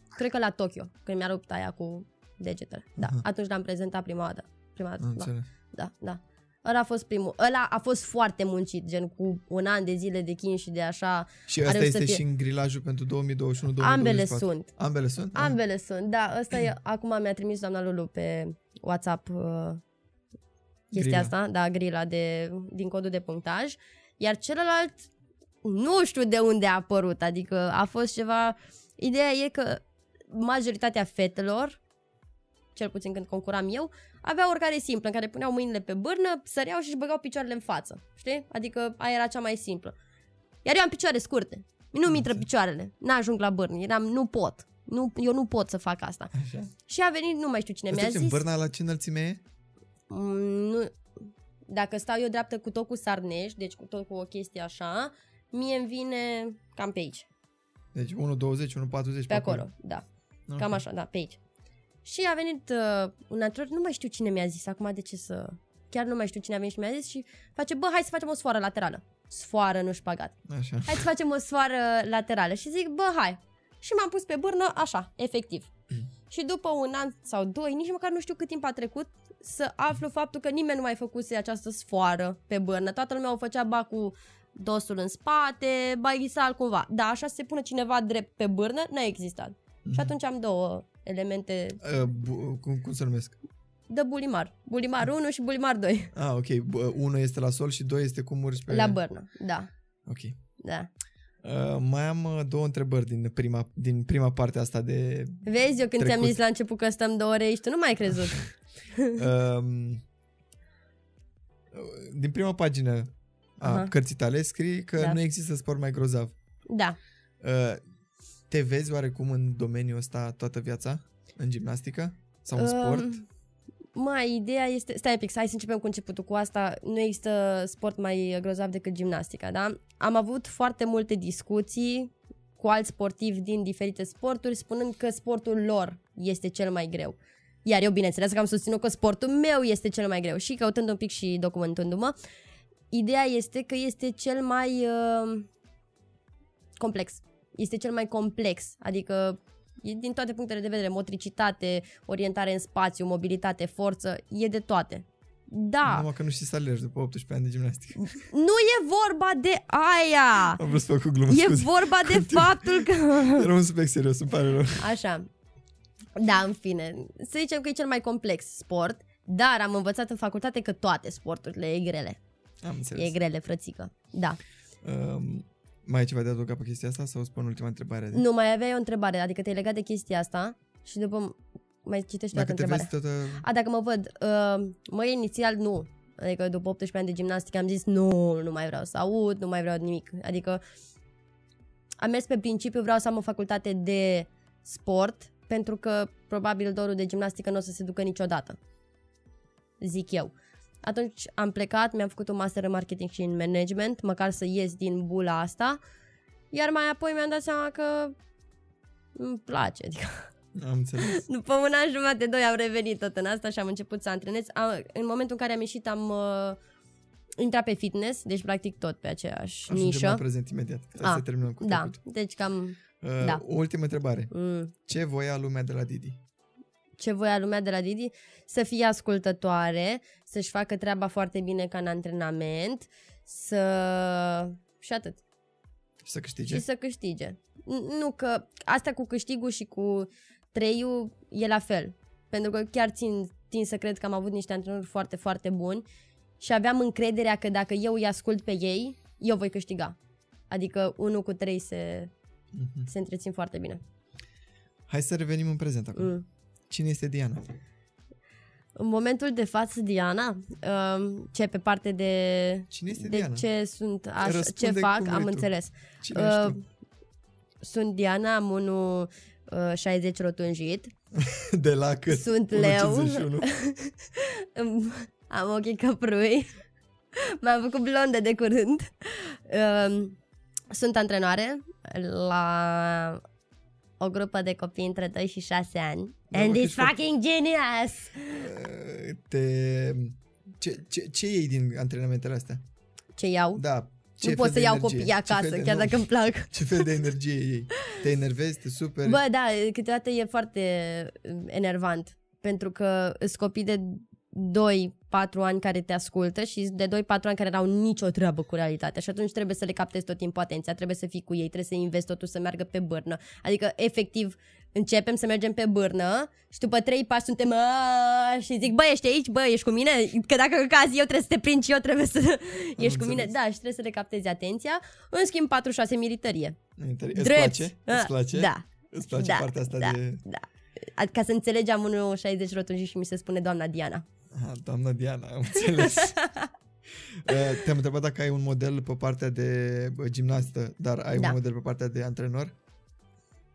cred că la Tokyo, când mi-a rupt aia cu degetele. Da, Aha. atunci l-am prezentat prima dată. Prima dată, Am da, înțeles. da, da. Ăla a fost primul. Ăla a fost foarte muncit, gen cu un an de zile de chin și de așa. Și A asta reușit să este fie- și în grilajul pentru 2021-2024? Ambele sunt. Ambele sunt? Ah. Ambele sunt, da. Ăsta e, acum mi-a trimis doamna Lulu pe WhatsApp uh, chestia Grila. asta, da, grila de, din codul de punctaj. Iar celălalt, nu știu de unde a apărut, adică a fost ceva... Ideea e că majoritatea fetelor cel puțin când concuram eu, aveau oricare simplă, în care puneau mâinile pe bârnă, săreau și își băgau picioarele în față, știi? Adică aia era cea mai simplă. Iar eu am picioare scurte. Nu mi intră picioarele. N-ajung la bârnă. Eram, nu pot. Nu, eu nu pot să fac asta. Așa. Și a venit, nu mai știu cine mi-a Asta ce, zis. bârna la ce înălțime e? Mm, nu, dacă stau eu dreaptă cu tot cu sarneș, deci cu tot cu o chestie așa, mie îmi vine cam pe aici. Deci 1,20, 1,40 Pe acolo, da. Ok. Cam așa, da, pe aici. Și a venit uh, un antrenor, nu mai știu cine mi-a zis acum de ce să... Chiar nu mai știu cine a venit și mi-a zis și face, bă, hai să facem o sfoară laterală. Sfoară, nu șpagat. Așa. Hai să facem o sfoară laterală. Și zic, bă, hai. Și m-am pus pe bârnă, așa, efectiv. și după un an sau doi, nici măcar nu știu cât timp a trecut, să aflu faptul că nimeni nu mai făcuse această sfoară pe bârnă. Toată lumea o făcea ba cu dosul în spate, ba ghisa altcumva. Da, așa să se pună cineva drept pe bârnă, n-a existat. Și atunci am două elemente Uh, bu- cum, cum se numesc? de bulimar. Bulimar 1 și bulimar 2. Ah, ok. B- unul este la sol și doi este cum urci pe... La bârnă, da. Ok. Da. Uh, mai am uh, două întrebări din prima, din prima parte asta de... Vezi, eu când ți-am Trecut. zis la început că stăm două ore aici, tu nu mai ai crezut. Um, din prima pagină a Aha. cărții tale scrii că Da. nu există sport mai grozav. Da. Uh, te vezi oarecum în domeniul ăsta toată viața? În gimnastică? Sau în sport? Um, Mai, ideea este... Stai un pic, hai să începem cu începutul. Cu asta nu există sport mai grozav decât gimnastica, da? Am avut foarte multe discuții cu alți sportivi din diferite sporturi, spunând că sportul lor este cel mai greu. Iar eu, bineînțeles, că am susținut că sportul meu este cel mai greu. Și căutând un pic și documentându-mă, ideea este că este cel mai uh, complex. Este cel mai complex. Adică e din toate punctele de vedere, motricitate, orientare în spațiu, mobilitate, forță, e de toate. Da, Numai că nu știi să alergi după 18 ani de gimnastică. nu e vorba de aia! Am vrut să fac o glumă, E scuze. vorba de Continuă. faptul că... Era un subiect serios, îmi pare rău. Așa. Da, în fine. Să zicem că e cel mai complex sport, dar am învățat în facultate că toate sporturile e grele. Am înțeles. E grele, frățică. Da. Um, mai ai ceva de adăugat pe chestia asta sau spun ultima întrebare? Nu, mai aveai o întrebare, adică te-ai legat de chestia asta și după mai citești o Dacă altă te întrebare. vezi tot... uh, A, dacă mă văd, uh, mă, inițial nu. Adică după 18 ani de gimnastică am zis nu, nu mai vreau să aud, nu mai vreau nimic. Adică am mers pe principiu, vreau să am o facultate de sport, pentru că probabil dorul de gimnastică nu o să se ducă niciodată. Zic eu. Atunci am plecat, mi-am făcut un master în marketing și în management, măcar să ies din bula asta, iar mai apoi mi-am dat seama că îmi place, adică Am înțeles. după un an jumate, doi am revenit tot în asta și am început să antrenez. Am, în momentul în care am ieșit am uh, intrat pe fitness, deci practic tot pe aceeași Ajungem la nișă. prezent imediat. Trebuie Ah, să terminăm cu Da, trecut. deci cam Uh, da. O ultimă întrebare. mm, Ce voia lumea de la Didi? Ce voia lumea de la Didi, să fie ascultătoare, să-și facă treaba foarte bine ca în antrenament, să... și atât. Și să câștige? Și să câștige. N- Nu că asta cu câștigul și cu treiul e la fel. Pentru că chiar țin, țin să cred că am avut niște antrenori foarte, foarte buni și aveam încrederea că dacă eu îi ascult pe ei, eu voi câștiga. Adică unul cu trei se, Mhm. se întrețin foarte bine. Hai să revenim în prezent acum. Mm. Cine este Diana? În momentul de față, Diana, um, ce pe parte de, Cine este de Diana? ce sunt, așa, ce Răspunde fac, cum vrei am tu. înțeles. Cine Uh, ești tu? Sunt Diana, am 1,60 rotunjit. De la cât? sunt leu. 1,51. Îmi- Am ochii căprui. M-am făcut blondă de curând. Um, Sunt antrenoare la o grupă de copii între 2 și 6 ani. Da, And mă, it's ești foarte- fucking genius! Uh, Te... Ce, ce, ce iei din antrenamentele astea? Ce iau? Da. Ce nu fel pot să de iau energie? copii Ce fel acasă, de- chiar nu. dacă îmi plac. Ce fel de energie iei? Te enervezi, te superi? Bă, da, câteodată e foarte uh, enervant. Pentru că sunt copii de 2-4 ani care te ascultă și de 2-4 ani care n-au nicio treabă cu realitatea și atunci trebuie să le captezi tot timpul atenția, trebuie să fii cu ei, trebuie să investi totul să meargă pe bârnă. Adică, efectiv, începem să mergem pe bârnă și după 3 pași suntem "Aaaa", și zic, bă, ești aici? Bă, ești cu mine? Că dacă cazi eu trebuie să te prind și eu trebuie să ești cu mine. înțeles. Da, și trebuie să le captezi atenția. În schimb, 4-6 militarie. Îți Drept. place? Îți Ah, place? Da. Îți place da, partea asta da, de... Da. Ca să înțelegem 1,60 rotunji și mi se spune doamna Diana. Aha, doamna Diana, am înțeles. Uh, Te-am întrebat dacă ai un model pe partea de bă, gimnastă, dar ai Da. un model pe partea de antrenor?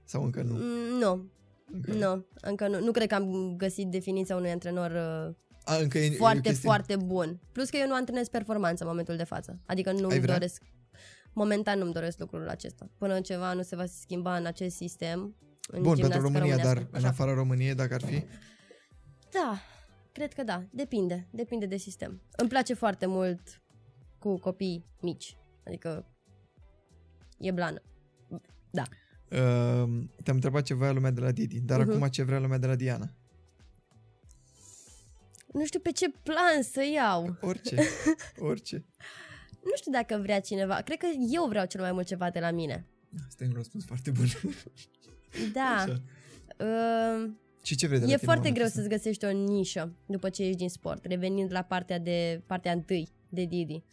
Sau încă nu? Mm, Nu, Încă, nu, încă nu. Nu cred că am găsit definiția unui antrenor uh, A, încă e, e o foarte, chestie? foarte bun. Plus că eu nu antrenez performanță în momentul de față. Adică nu Ai îmi vrea? doresc, momentan nu-mi doresc lucrul acesta. Până ceva nu se va schimba în acest sistem. În Bun, pentru gimnastică România, dar românească. în Așa. afara României, dacă ar fi? Da, cred că da. Depinde. Depinde de sistem. Îmi place foarte mult cu copii mici. Adică e blană. Da. Uh, te-am întrebat ce voia lumea de la Didi, dar Mhm. acum ce vrea lumea de la Diana? Nu știu pe ce plan să iau. Orice, orice. Nu știu dacă vrea cineva. Cred că eu vreau cel mai mult ceva de la mine. Asta e un răspuns foarte bun. Da. Așa. Uh, Și ce vrei de la e tine în foarte greu momentul să-ți găsești o nișă după ce ieși din sport, revenind la partea de partea întâi de Didi.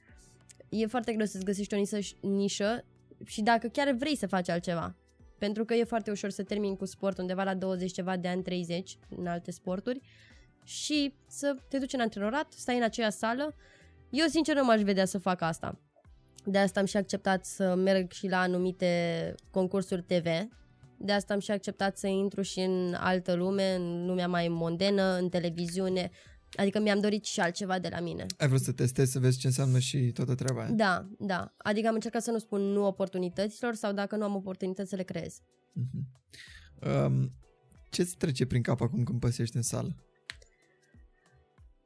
E foarte greu să-ți găsești o nișă, nișă și dacă chiar vrei să faci altceva. Pentru că e foarte ușor să termini cu sport undeva la 20 ceva de ani 30 în alte sporturi și să te duci în antrenorat, stai în aceeași sală. Eu sincer nu m-aș vedea să fac asta. De asta am și acceptat să merg și la anumite concursuri TV. De asta am și acceptat să intru și în altă lume, în lumea mai mondenă, în televiziune. Adică mi-am dorit și altceva de la mine. Ai vrut să testezi, să vezi ce înseamnă și toată treaba aia. Da, da. Adică am încercat să nu spun nu oportunităților sau dacă nu am oportunități să le creez. Mhm. Um, ce-ți trece prin cap acum când păsești în sală?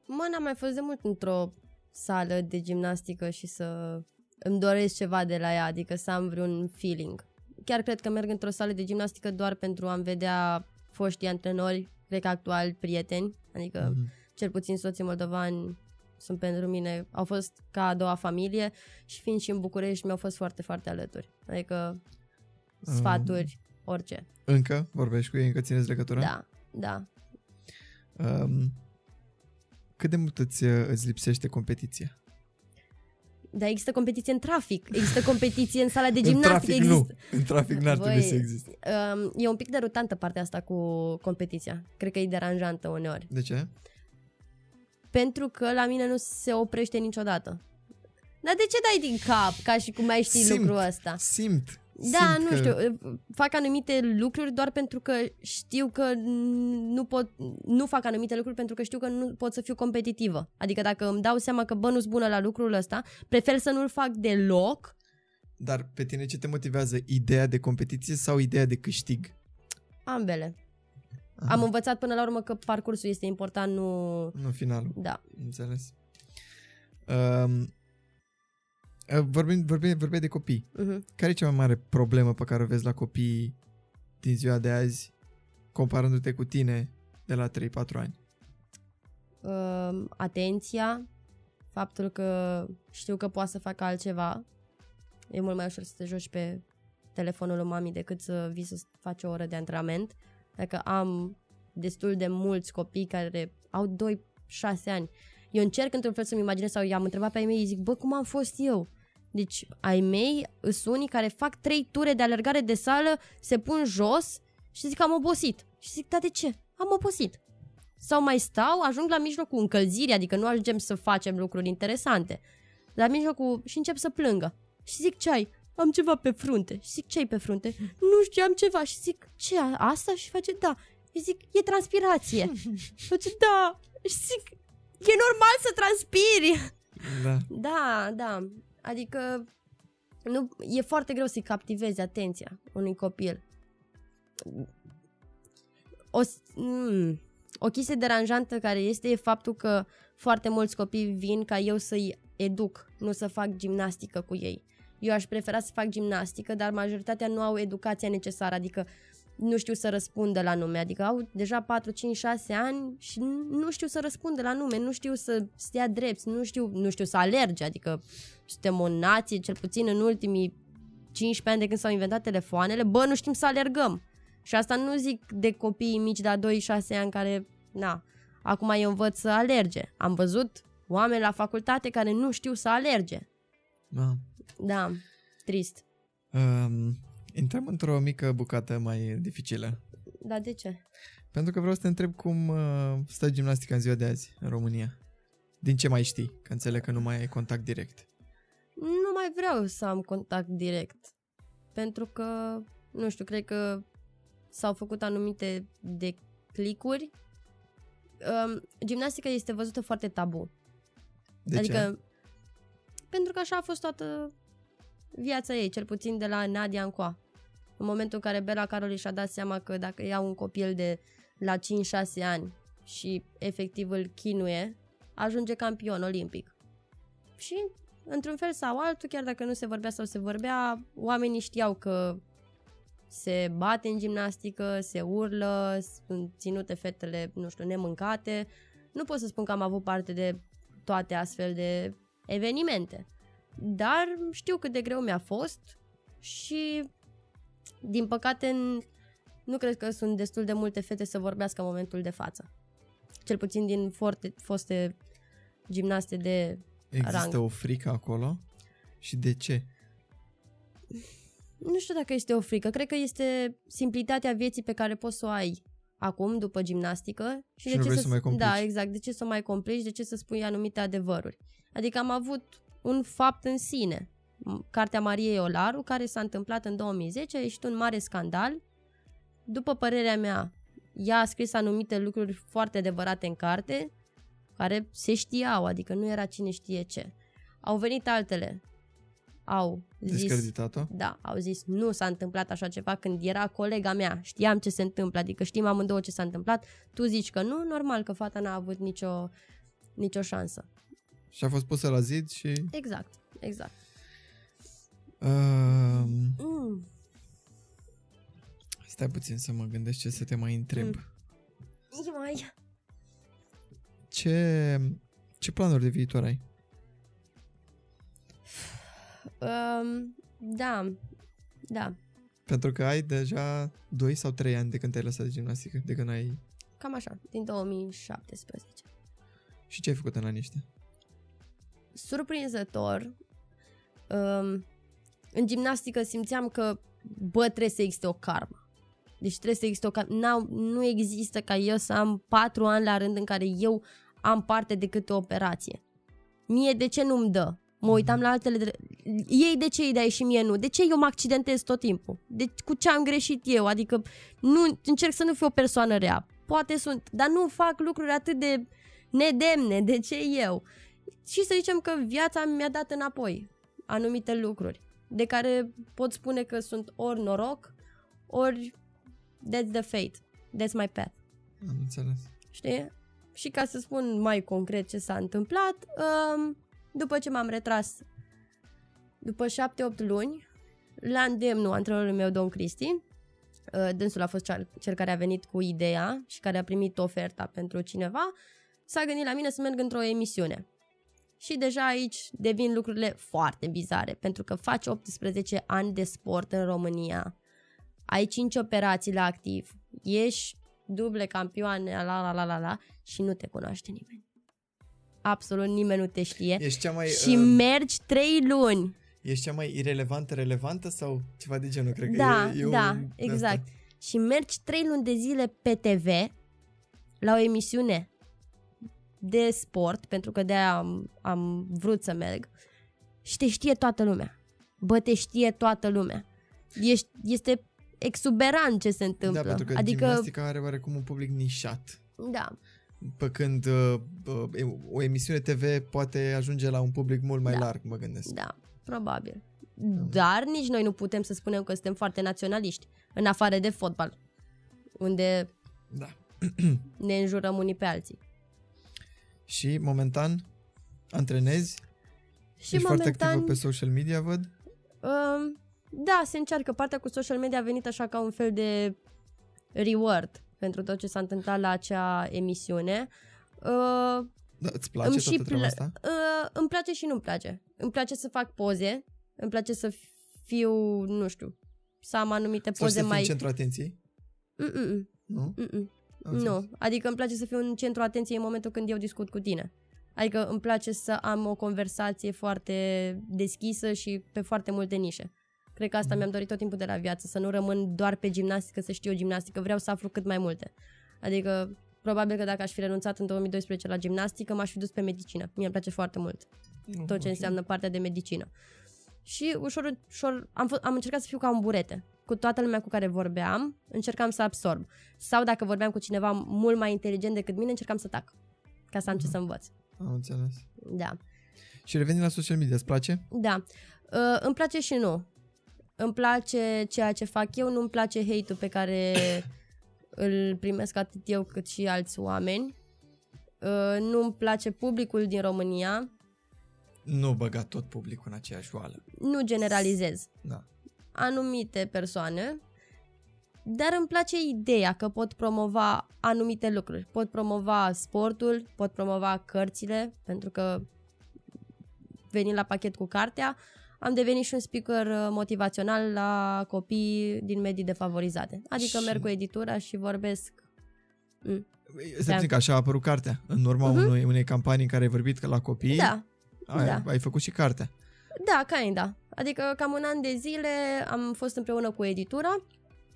Mă, n-am mai fost de mult într-o sală de gimnastică și să îmi doresc ceva de la ea, adică să am vreun feeling. Chiar cred că merg într-o sală de gimnastică doar pentru a-mi vedea foștii antrenori, cred că actuali prieteni, adică Mhm. cel puțin soții moldovani sunt pentru mine, au fost ca a doua familie și fiind și în București mi-au fost foarte, foarte alături. Adică sfaturi, orice. Încă vorbești cu ei, încă țineți legătura? Da, da. Um, cât de mult îți, îți lipsește competiția? Dar există competiție în trafic, există competiție în sala de în gimnastică, trafic există... nu. În trafic n-ar Băi, trebui să existe. Um, e un pic derutantă partea asta cu competiția. Cred că e deranjantă uneori. De ce? Pentru că la mine nu se oprește niciodată. Dar de ce dai din cap, ca și cum ai ști Simt. lucrul ăsta? Simt. Da, Simt nu că... știu, fac anumite lucruri doar pentru că știu că nu pot, nu fac anumite lucruri pentru că știu că nu pot să fiu competitivă. Adică dacă îmi dau seama că bă, nu-s bună la lucrul ăsta, prefer să nu-l fac deloc. Dar pe tine ce te motivează? Ideea de competiție sau ideea de câștig? Ambele. Aha. Am învățat până la urmă că parcursul este important, nu... Nu finalul. Da. Înțeles. Um, vorbim, vorbim, vorbim de copii. Uh-huh. Care e cea mai mare problemă pe care o vezi la copiii din ziua de azi, comparându-te cu tine de la 3-4 ani? uh, atenția, faptul că știu că poate să fac altceva. E mult mai ușor să te joci pe telefonul lui mami decât să vii să faci o oră de antrenament. Dacă am destul de mulți copii care au 2-6 ani. Eu încerc într-un fel să-mi imaginez sau i-am întrebat pe ai mei, zic, bă, cum am fost eu? Deci, ai mei sunt unii care fac trei ture de alergare de sală, se pun jos și zic, am obosit. Și zic, da, de ce? Am obosit sau mai stau, ajung la mijlocul încălzirii, adică nu ajungem să facem lucruri interesante. La mijlocul și încep să plângă. Și zic, ce ai? Am ceva pe frunte. Și zic, ce ai pe frunte? Nu știu, am ceva. Și zic, ce, asta? Și face, da. Și zic, e transpirație. face, da. Și zic, e normal să transpiri. Da. Da, da. Adică nu, e foarte greu să-i captivezi atenția unui copil. O, s- mm, o chestie deranjantă care este e faptul că foarte mulți copii vin ca eu să-i educ, nu să fac gimnastică cu ei. Eu aș prefera să fac gimnastică, dar majoritatea nu au educația necesară, adică nu știu să răspundă la nume, adică au deja 4, 5, 6 ani și nu știu să răspundă la nume, nu știu să stea drept, nu știu, nu știu să alerge, adică suntem o nație, cel puțin în ultimii 15 ani de când s-au inventat telefoanele, bă, nu știm să alergăm. Și asta nu zic de copiii mici de 2-6 ani care, na, acum eu învăț să alerge. Am văzut oameni la facultate care nu știu să alerge. da. Da, trist. Um, intrăm într-o mică bucată mai dificilă. Dar de ce? Pentru că vreau să te întreb cum uh, stă gimnastica în ziua de azi în România. Din ce mai știi? Că înțeleg că nu mai ai contact direct. Nu mai vreau să am contact direct. Pentru că, nu știu, cred că s-au făcut anumite declicuri. Um, gimnastica este văzută foarte tabu. De adică, ce? pentru că așa a fost toată viața ei, cel puțin de la Nadia încoa. În momentul în care Bela Caroli și-a dat seama că dacă iau un copil de la 5-6 ani și efectiv îl chinuie, ajunge campion olimpic. Și, într-un fel sau altul, chiar dacă nu se vorbea sau se vorbea, oamenii știau că se bate în gimnastică, se urlă, sunt ținute fetele, nu știu, nemâncate. Nu pot să spun că am avut parte de toate astfel de evenimente. Dar știu cât de greu mi-a fost și, din păcate, n- nu cred că sunt destul de multe fete să vorbească în momentul de față. Cel puțin din forte, foste gimnaste de Există rang. o frică acolo? Și de ce? Nu știu dacă este o frică, cred că este simplitatea vieții pe care poți să o ai acum, după gimnastică. Și nu vrei să mai complici. Da, exact. De ce să mai complici? De ce să spui anumite adevăruri? Adică am avut un fapt în sine. M- Cartea Mariei Olaru, care s-a întâmplat în 2010, a ieșit un mare scandal. După părerea mea, ea a scris anumite lucruri foarte adevărate în carte, care se știau, adică nu era cine știe ce. Au venit altele. Au zis... Discreditat-o? Da, au zis, nu s-a întâmplat așa ceva când era colega mea, știam ce se întâmplă, adică știm amândouă ce s-a întâmplat, tu zici că nu, normal că fata n-a avut nicio, nicio șansă. Și a fost pusă la zid și... Exact, exact. Uh, Mm. stai puțin să mă gândesc ce să te mai întreb. Mm. Mai. Ce, ce planuri de viitor ai? Um, da, da, Pentru că ai deja 2 sau 3 ani de când te-ai lăsat de gimnastică, de când ai... cam așa, din 2017. Și ce ai făcut în anii ăștia? Surprinzător, um, în gimnastică simțeam că, bă, trebuie să existe o karmă. Deci trebuie să existe o karmă. N-au, nu există ca eu să am patru ani la rând în care eu am parte de câte o operație. Mie de ce nu-mi dă? Mă uitam la altele de... Ei de ce îi dai și mie nu? De ce eu mă accidentez tot timpul? De cu ce am greșit eu? Adică nu încerc să nu fiu o persoană rea. Poate sunt, dar nu fac lucruri atât de nedemne. De ce eu? Și să zicem că viața mi-a dat înapoi anumite lucruri de care pot spune că sunt ori noroc, ori that's the fate, that's my path. Am înțeles. Știi? Și ca să spun mai concret ce s-a întâmplat, um, după ce m-am retras după 7-8 luni, la îndemnul antrenorului meu, domn Cristi, uh, dânsul a fost cel, cel care a venit cu ideea și care a primit oferta pentru cineva, s-a gândit la mine să merg într-o emisiune. Și deja aici devin lucrurile foarte bizare, pentru că faci 18 ani de sport în România, ai 5 operații la activ, ești duble campioane, la la la la la, și nu te cunoaște nimeni. Absolut nimeni nu te știe. Ești cea mai... și uh, mergi 3 luni. Ești cea mai irelevantă, relevantă sau ceva de genul? Cred că Da, e, e da, un, exact. Și mergi 3 luni de zile pe TV la o emisiune de sport, pentru că de-aia am, am vrut să merg, și te știe toată lumea. Bă, te știe toată lumea. Ești, este exuberant ce se întâmplă. Da, pentru că adică, gimnastica are oarecum un public nișat. da, Pe când uh, uh, o emisiune TV poate ajunge la un public mult mai Da. larg, mă gândesc. da, probabil. Dar nici noi nu putem să spunem că suntem foarte naționaliști, în afară de fotbal, unde Da. ne înjurăm unii pe alții. Și momentan antrenezi? Și Ești foarte momentan, activă pe social media, văd? Um, da, se încearcă. Partea cu social media a venit așa ca un fel de reward pentru tot ce s-a întâmplat la acea emisiune. Uh, Da, îți place îmi toată și treaba pla- asta? uh, îmi place și nu-mi place. Îmi place să fac poze, îmi place să fiu, nu știu, să am anumite Sau să poze fii mai... în centru atenției? Mm-mm, Nu? mm-mm. Am înțeles. Nu, adică îmi place să fiu în centru atenției în momentul când eu discut cu tine. Adică îmi place să am o conversație foarte deschisă și pe foarte multe nișe. Cred că Mhm. asta mi-am dorit tot timpul de la viață, să nu rămân doar pe gimnastică, să știu gimnastică, vreau să aflu cât mai multe. Adică, probabil că dacă aș fi renunțat în 2012 la gimnastică, m-aș fi dus pe medicină. Mie îmi place foarte mult tot ce înseamnă partea de medicină. Și ușor, ușor am, f- am încercat să fiu ca un burete. Cu toată lumea cu care vorbeam, încercam să absorb. Sau dacă vorbeam cu cineva mult mai inteligent decât mine, încercam să tac. Ca să am ce să învăț. Am înțeles. Da. Și revenind la social media, îți place? Da. Uh, îmi place și nu. Îmi place ceea ce fac eu, nu-mi place hate-ul pe care îl primesc atât eu cât și alți oameni. Uh, nu-mi place publicul din România. Nu băga tot publicul în aceeași oală. Nu generalizez. Da. Anumite persoane. Dar îmi place ideea că pot promova anumite lucruri. Pot promova sportul, pot promova cărțile, pentru că venind la pachet cu cartea, am devenit și un speaker uh, motivațional la copii din medii defavorizate. Adică Și- merg cu editura și vorbesc. Mm. Să Da. zic că așa a apărut cartea. În urma uh-huh. unei, unei campanii în care ai vorbit că la copii, Da, ai, da. ai făcut și cartea. Da, kinda. Adică cam un an de zile am fost împreună cu editura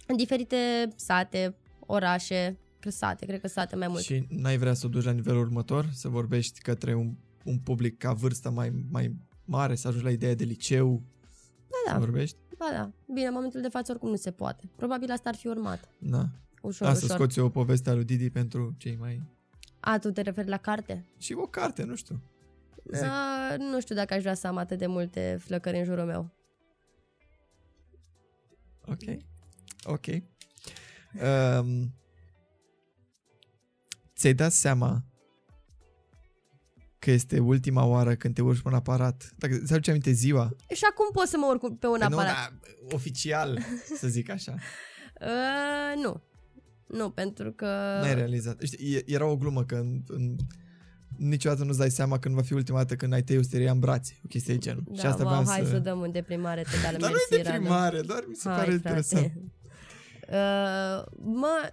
în diferite sate, orașe, cred sate, cred că sate mai mult. Și n-ai vrea să o duci la nivelul următor? Să vorbești către un, un public ca vârstă mai, mai mare, să ajungi la ideea de liceu? Da, Să da, vorbești? ba da. Bine, în momentul de față oricum nu se poate. Probabil asta ar fi urmat. Da. Ușor, Da, să ușor. scoți o poveste a lui Didi pentru cei mai... A, tu te referi la carte? Și o carte, nu știu. Zic. A, nu știu dacă aș vrea să am atât de multe flăcări în jurul meu. Ok. Ok. Um, ți-ai dat seama că este ultima oară când te urci pe un aparat? Dacă îți aduce aminte ziua? Și acum pot să mă urc pe un Că nu, aparat. da, oficial, să zic așa. Uh, nu. Nu, pentru că... N-ai realizat. Știi, e- era o glumă că în, în, niciodată nu-ți dai seama când va fi ultima dată când ai tăi osteria în brațe. O chestie de genul. Da, și asta wow, vreau hai să... să... dăm în deprimare totală. Dar nu Mersi, e Radu. deprimare, doar mi se Hai, pare frate. interesant. Uh, mă,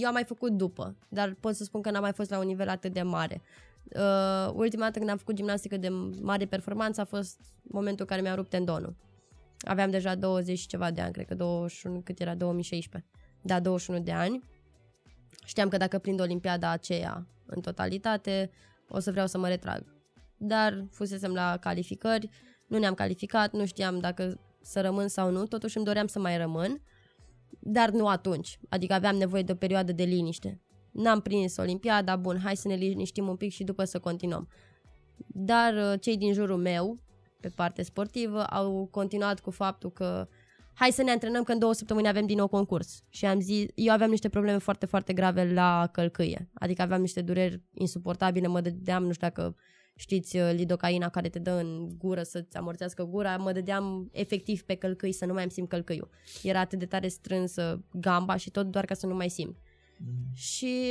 eu am mai făcut după, dar pot să spun că n-am mai fost la un nivel atât de mare. Uh, ultima dată când am făcut gimnastică de mare performanță a fost momentul în care mi-a rupt tendonul. Aveam deja 20 și ceva de ani, cred că 21, cât era, 2016. Da, 21 de ani. Știam că dacă prind Olimpiada aceea în totalitate, o să vreau să mă retrag. Dar fusesem la calificări, nu ne-am calificat, nu știam dacă să rămân sau nu, totuși îmi doream să mai rămân, dar nu atunci. Adică aveam nevoie de o perioadă de liniște. N-am prins Olimpiada, bun, hai să ne liniștim un pic și după să continuăm. Dar uh, cei din jurul meu, pe parte sportivă, au continuat cu faptul că hai să ne antrenăm că în două săptămâni avem din nou concurs. Și am zis, eu aveam niște probleme foarte, foarte grave la călcâie. Adică aveam niște dureri insuportabile, mă dădeam, nu știu dacă știți, uh, lidocaina care te dă în gură să-ți amorțească gura, mă dădeam efectiv pe călcâi să nu mai îmi simt călcâiul. Era atât de tare strânsă gamba și tot doar ca să nu mai simt. Și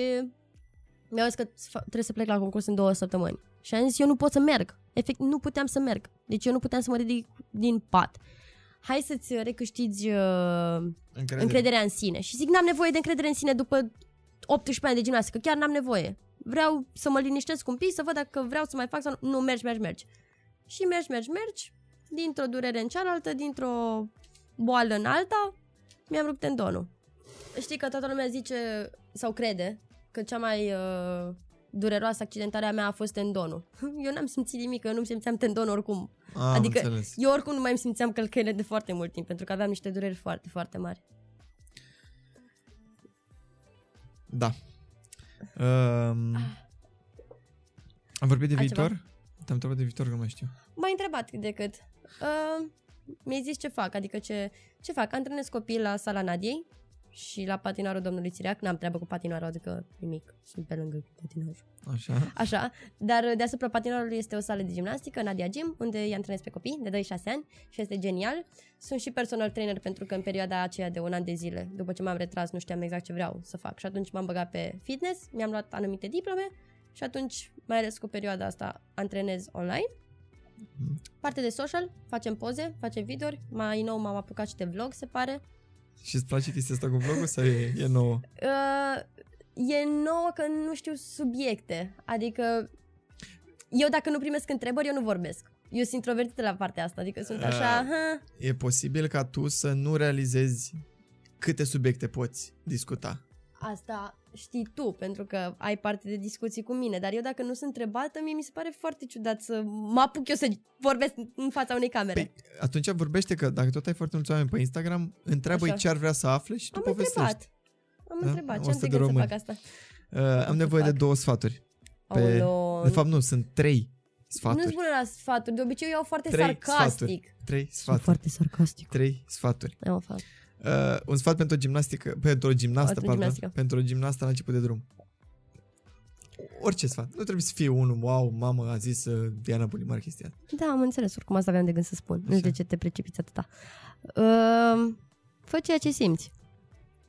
mi-au zis că fa- trebuie să plec la concurs în două săptămâni. Și am zis, eu nu pot să merg. Efect, nu puteam să merg. Deci eu nu puteam să mă ridic din pat. Hai să-ți recâștigi uh, Încredere. încrederea în sine. Și zic, n-am nevoie de încredere în sine după 18 ani de gimnastică. Chiar n-am nevoie. Vreau să mă liniștesc un pic, să văd dacă vreau să mai fac sau nu. Nu, mergi, mergi, mergi. Și mergi, mergi, mergi. Dintr-o durere în cealaltă, dintr-o boală în alta, mi-am rupt tendonul. Știi că toată lumea zice sau crede că cea mai uh, dureroasă accidentare a mea a fost tendonul. Eu n-am simțit nimic, eu nu simțeam tendonul oricum. Am adică înțeles. eu oricum nu mai îmi simțeam călcăile de foarte mult timp, pentru că aveam niște dureri foarte, foarte mari. Da. Um, am vorbit de Altceva? viitor? Te-am întrebat de viitor, că nu mai știu. M-ai întrebat cât de cât. Uh, mi-ai zis ce fac, adică ce, ce fac. Antrenez copii la sala Nadiei și la patinarul domnului Țiriac. N-am treabă cu patinarul, adică nimic. Sunt pe lângă cu patinarul. Așa. Așa, dar deasupra patinarului este o sală de gimnastică, Nadia Gym, unde îi antrenez pe copii de 2-6 ani și este genial. Sunt și personal trainer pentru că în perioada aceea de un an de zile, după ce m-am retras, nu știam exact ce vreau să fac și atunci m-am băgat pe fitness, mi-am luat anumite diplome și atunci, mai ales cu perioada asta, antrenez online. Parte de social, facem poze, facem videouri, mai nou m-am apucat și de vlog, se pare. Și îți place chestia asta cu vlogul sau e, e nouă? Uh, e nouă că nu știu subiecte. Adică eu dacă nu primesc întrebări, eu nu vorbesc. Eu sunt introvertită la partea asta, adică sunt așa, Ah. ha, E posibil ca tu să nu realizezi câte subiecte poți discuta. Asta știi tu, pentru că ai parte de discuții cu mine, dar eu dacă nu sunt întrebată, mie mi se pare foarte ciudat să mă apuc eu să vorbesc în fața unei camere. Păi, atunci vorbește că dacă tot ai foarte mulți oameni pe Instagram, întreabă-i Așa. ce ar vrea să afle și tu am povestești. întrebat. Am Da? întrebat. O Ce am sută de de gând să români. fac asta? Uh, am să nevoie de fac? două sfaturi. Pe... Aoleo. De fapt nu, sunt trei sfaturi. Nu-ți spune la sfaturi, de obicei eu iau foarte Trei sarcastic. sfaturi. Trei Sunt sfaturi. foarte sarcastic. Trei sfaturi. Am fac. Uh, un sfat pentru o gimnastică, pentru o gimnastă, Pentru pardon, gimnastică. pentru o gimnastă la început de drum. Orice sfat. Nu trebuie să fie unul, wow, mamă, a zis uh, Diana Bulimar chestia asta. Da, am înțeles, oricum asta aveam de gând să spun. Nu știu Așa. de ce te precipiți atâta. Uh, fă ceea ce simți.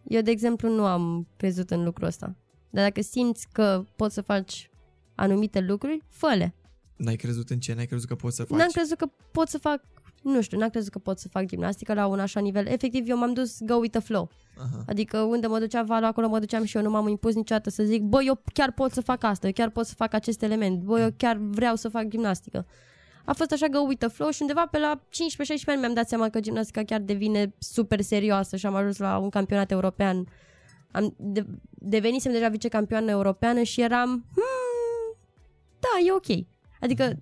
Eu, de exemplu, nu am crezut în lucrul ăsta. Dar dacă simți că poți să faci anumite lucruri, fă-le. N-ai crezut în ce? N-ai crezut că poți să faci? N-am crezut că pot să fac, nu știu, n-am crezut că pot să fac gimnastică la un așa nivel. Efectiv, eu m-am dus go with the flow. Aha. Adică unde mă ducea valul, acolo mă duceam și eu nu m-am impus niciodată să zic, bă, eu chiar pot să fac asta, eu chiar pot să fac acest element, bă, eu chiar vreau să fac gimnastică. A fost așa go with the flow și undeva pe la 15-16 ani mi-am dat seama că gimnastica chiar devine super serioasă și am ajuns la un campionat european. Am de- devenisem deja vicecampioană europeană și eram, hmm, da, e ok. Adică,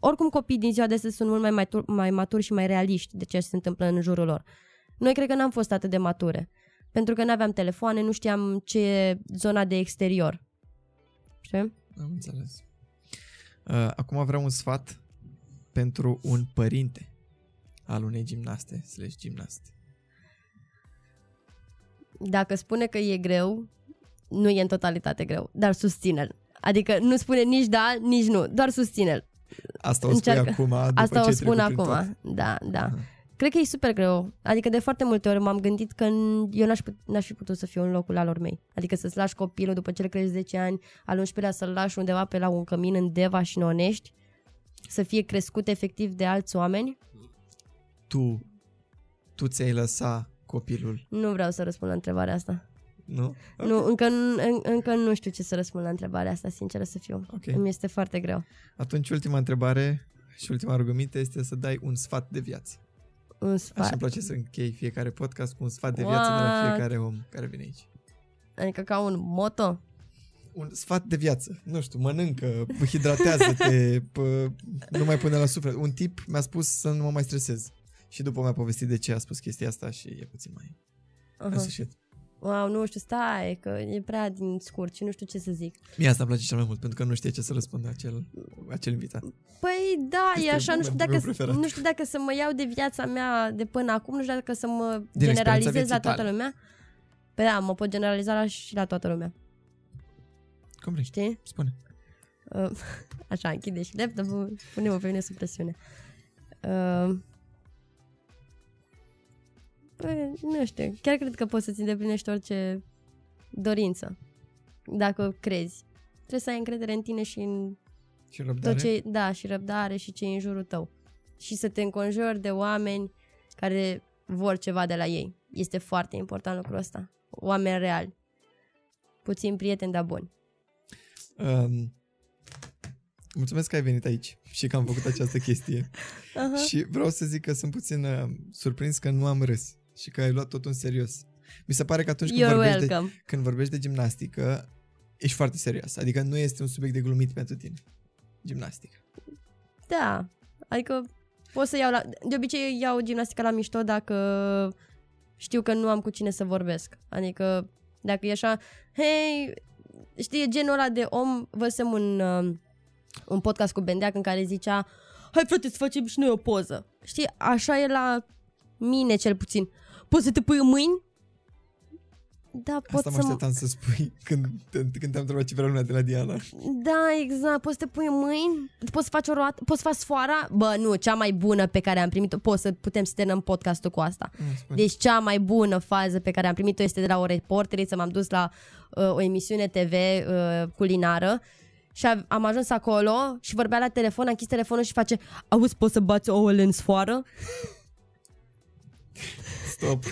oricum copiii din ziua de astăzi sunt mult mai, matur, mai maturi și mai realiști de ce se întâmplă în jurul lor. Noi cred că n-am fost atât de mature. Pentru că nu aveam telefoane, nu știam ce e zona de exterior. Știi? Am înțeles. Uh, acum vreau un sfat pentru un părinte al unei gimnaste slash gimnaste. Dacă spune că e greu, nu e în totalitate greu, dar susține-l. Adică nu spune nici da, nici nu, doar susține-l. Asta o spui Încearcă. acum, după Asta ce o ai spun trecut prin acum. tot. Da, da. Aha. Cred că e super greu. Adică de foarte multe ori m-am gândit că n- eu n-aș, put- n-aș fi putut să fiu în locul alor mei. Adică să-ți lași copilul după ce îl crești 10 ani, al 11-lea să-l lași undeva pe la un cămin în Deva și în Onești, să fie crescut efectiv de alți oameni. Tu, tu ți-ai lăsa copilul, Nu vreau să răspund la întrebarea asta. Nu? Nu, încă, n- în, încă nu știu ce să răspund la întrebarea asta, sinceră să fiu. Ok. Îmi este foarte greu. Atunci ultima întrebare și ultima rugăminte este să dai un sfat de viață. Un Așa sfat. îmi place să închei fiecare podcast cu un sfat de viață de la What? fiecare om care vine aici. Adică ca un moto. Un sfat de viață. Nu știu, mănâncă, hidratează-te, pă, nu mai pune la suflet. Un tip mi-a spus să nu mă mai stresez. Și după mi-a povestit de ce a spus chestia asta și e puțin mai în Uh-huh. Sfârșit. Wow, nu știu, stai, că e prea din scurt și nu știu ce să zic. Mie asta îmi place cel mai mult, pentru că nu știe ce să răspundă acel, acel invitat. Păi da, Este e așa, nu știu, momentul meu dacă, preferat. nu știu dacă să mă iau de viața mea de până acum, nu știu dacă să mă experiența generalizez vieții la toată tale. lumea. Păi da, mă pot generaliza la, și la toată lumea, Cum vrei? știi? Spune. Uh, așa, închide și laptopul, pune-mă pe mine sub presiune. Uh, păi, nu știu, chiar cred că poți să-ți îndeplinești orice dorință, dacă crezi. Trebuie să ai încredere în tine și în Și răbdare? tot ce, da, și răbdare și ce e în jurul tău. Și să te înconjori de oameni care vor ceva de la ei. Este foarte important lucrul ăsta. Oameni reali. Puțin prieteni, dar buni. Um, mulțumesc că ai venit aici și că am făcut această chestie. Aha. Și vreau să zic că sunt puțin uh, surprins că nu am râs și că ai luat totul în serios. Mi se pare că atunci când You're vorbești, de, welcome. când vorbești de gimnastică, ești foarte serios. Adică nu este un subiect de glumit pentru tine. Gimnastică. Da. Adică pot să iau la... De obicei iau gimnastica la mișto dacă știu că nu am cu cine să vorbesc. Adică dacă e așa, hei, știi, e genul ăla de om, văzusem un, uh, un podcast cu Bendeac în care zicea, hai frate să facem și noi o poză. Știi, așa e la mine cel puțin. Poți să te pui în mâini? Da, pot Asta mă să... așteptam să spui când, te, când te-am întrebat ce vrea lumea de la Diana. Da, exact. Poți să te pui în mâini, poți să faci o roată, poți să faci sfoara. Bă, nu, cea mai bună pe care am primit-o, poți să putem să terminăm podcastul cu asta. Nu, spune. Deci cea mai bună fază pe care am primit-o este de la o reporteriță, m-am dus la uh, o emisiune TV uh, culinară și a- am ajuns acolo și vorbea la telefon, a închis telefonul și face Auzi, poți să bați ouăle în sfoară? Стоп.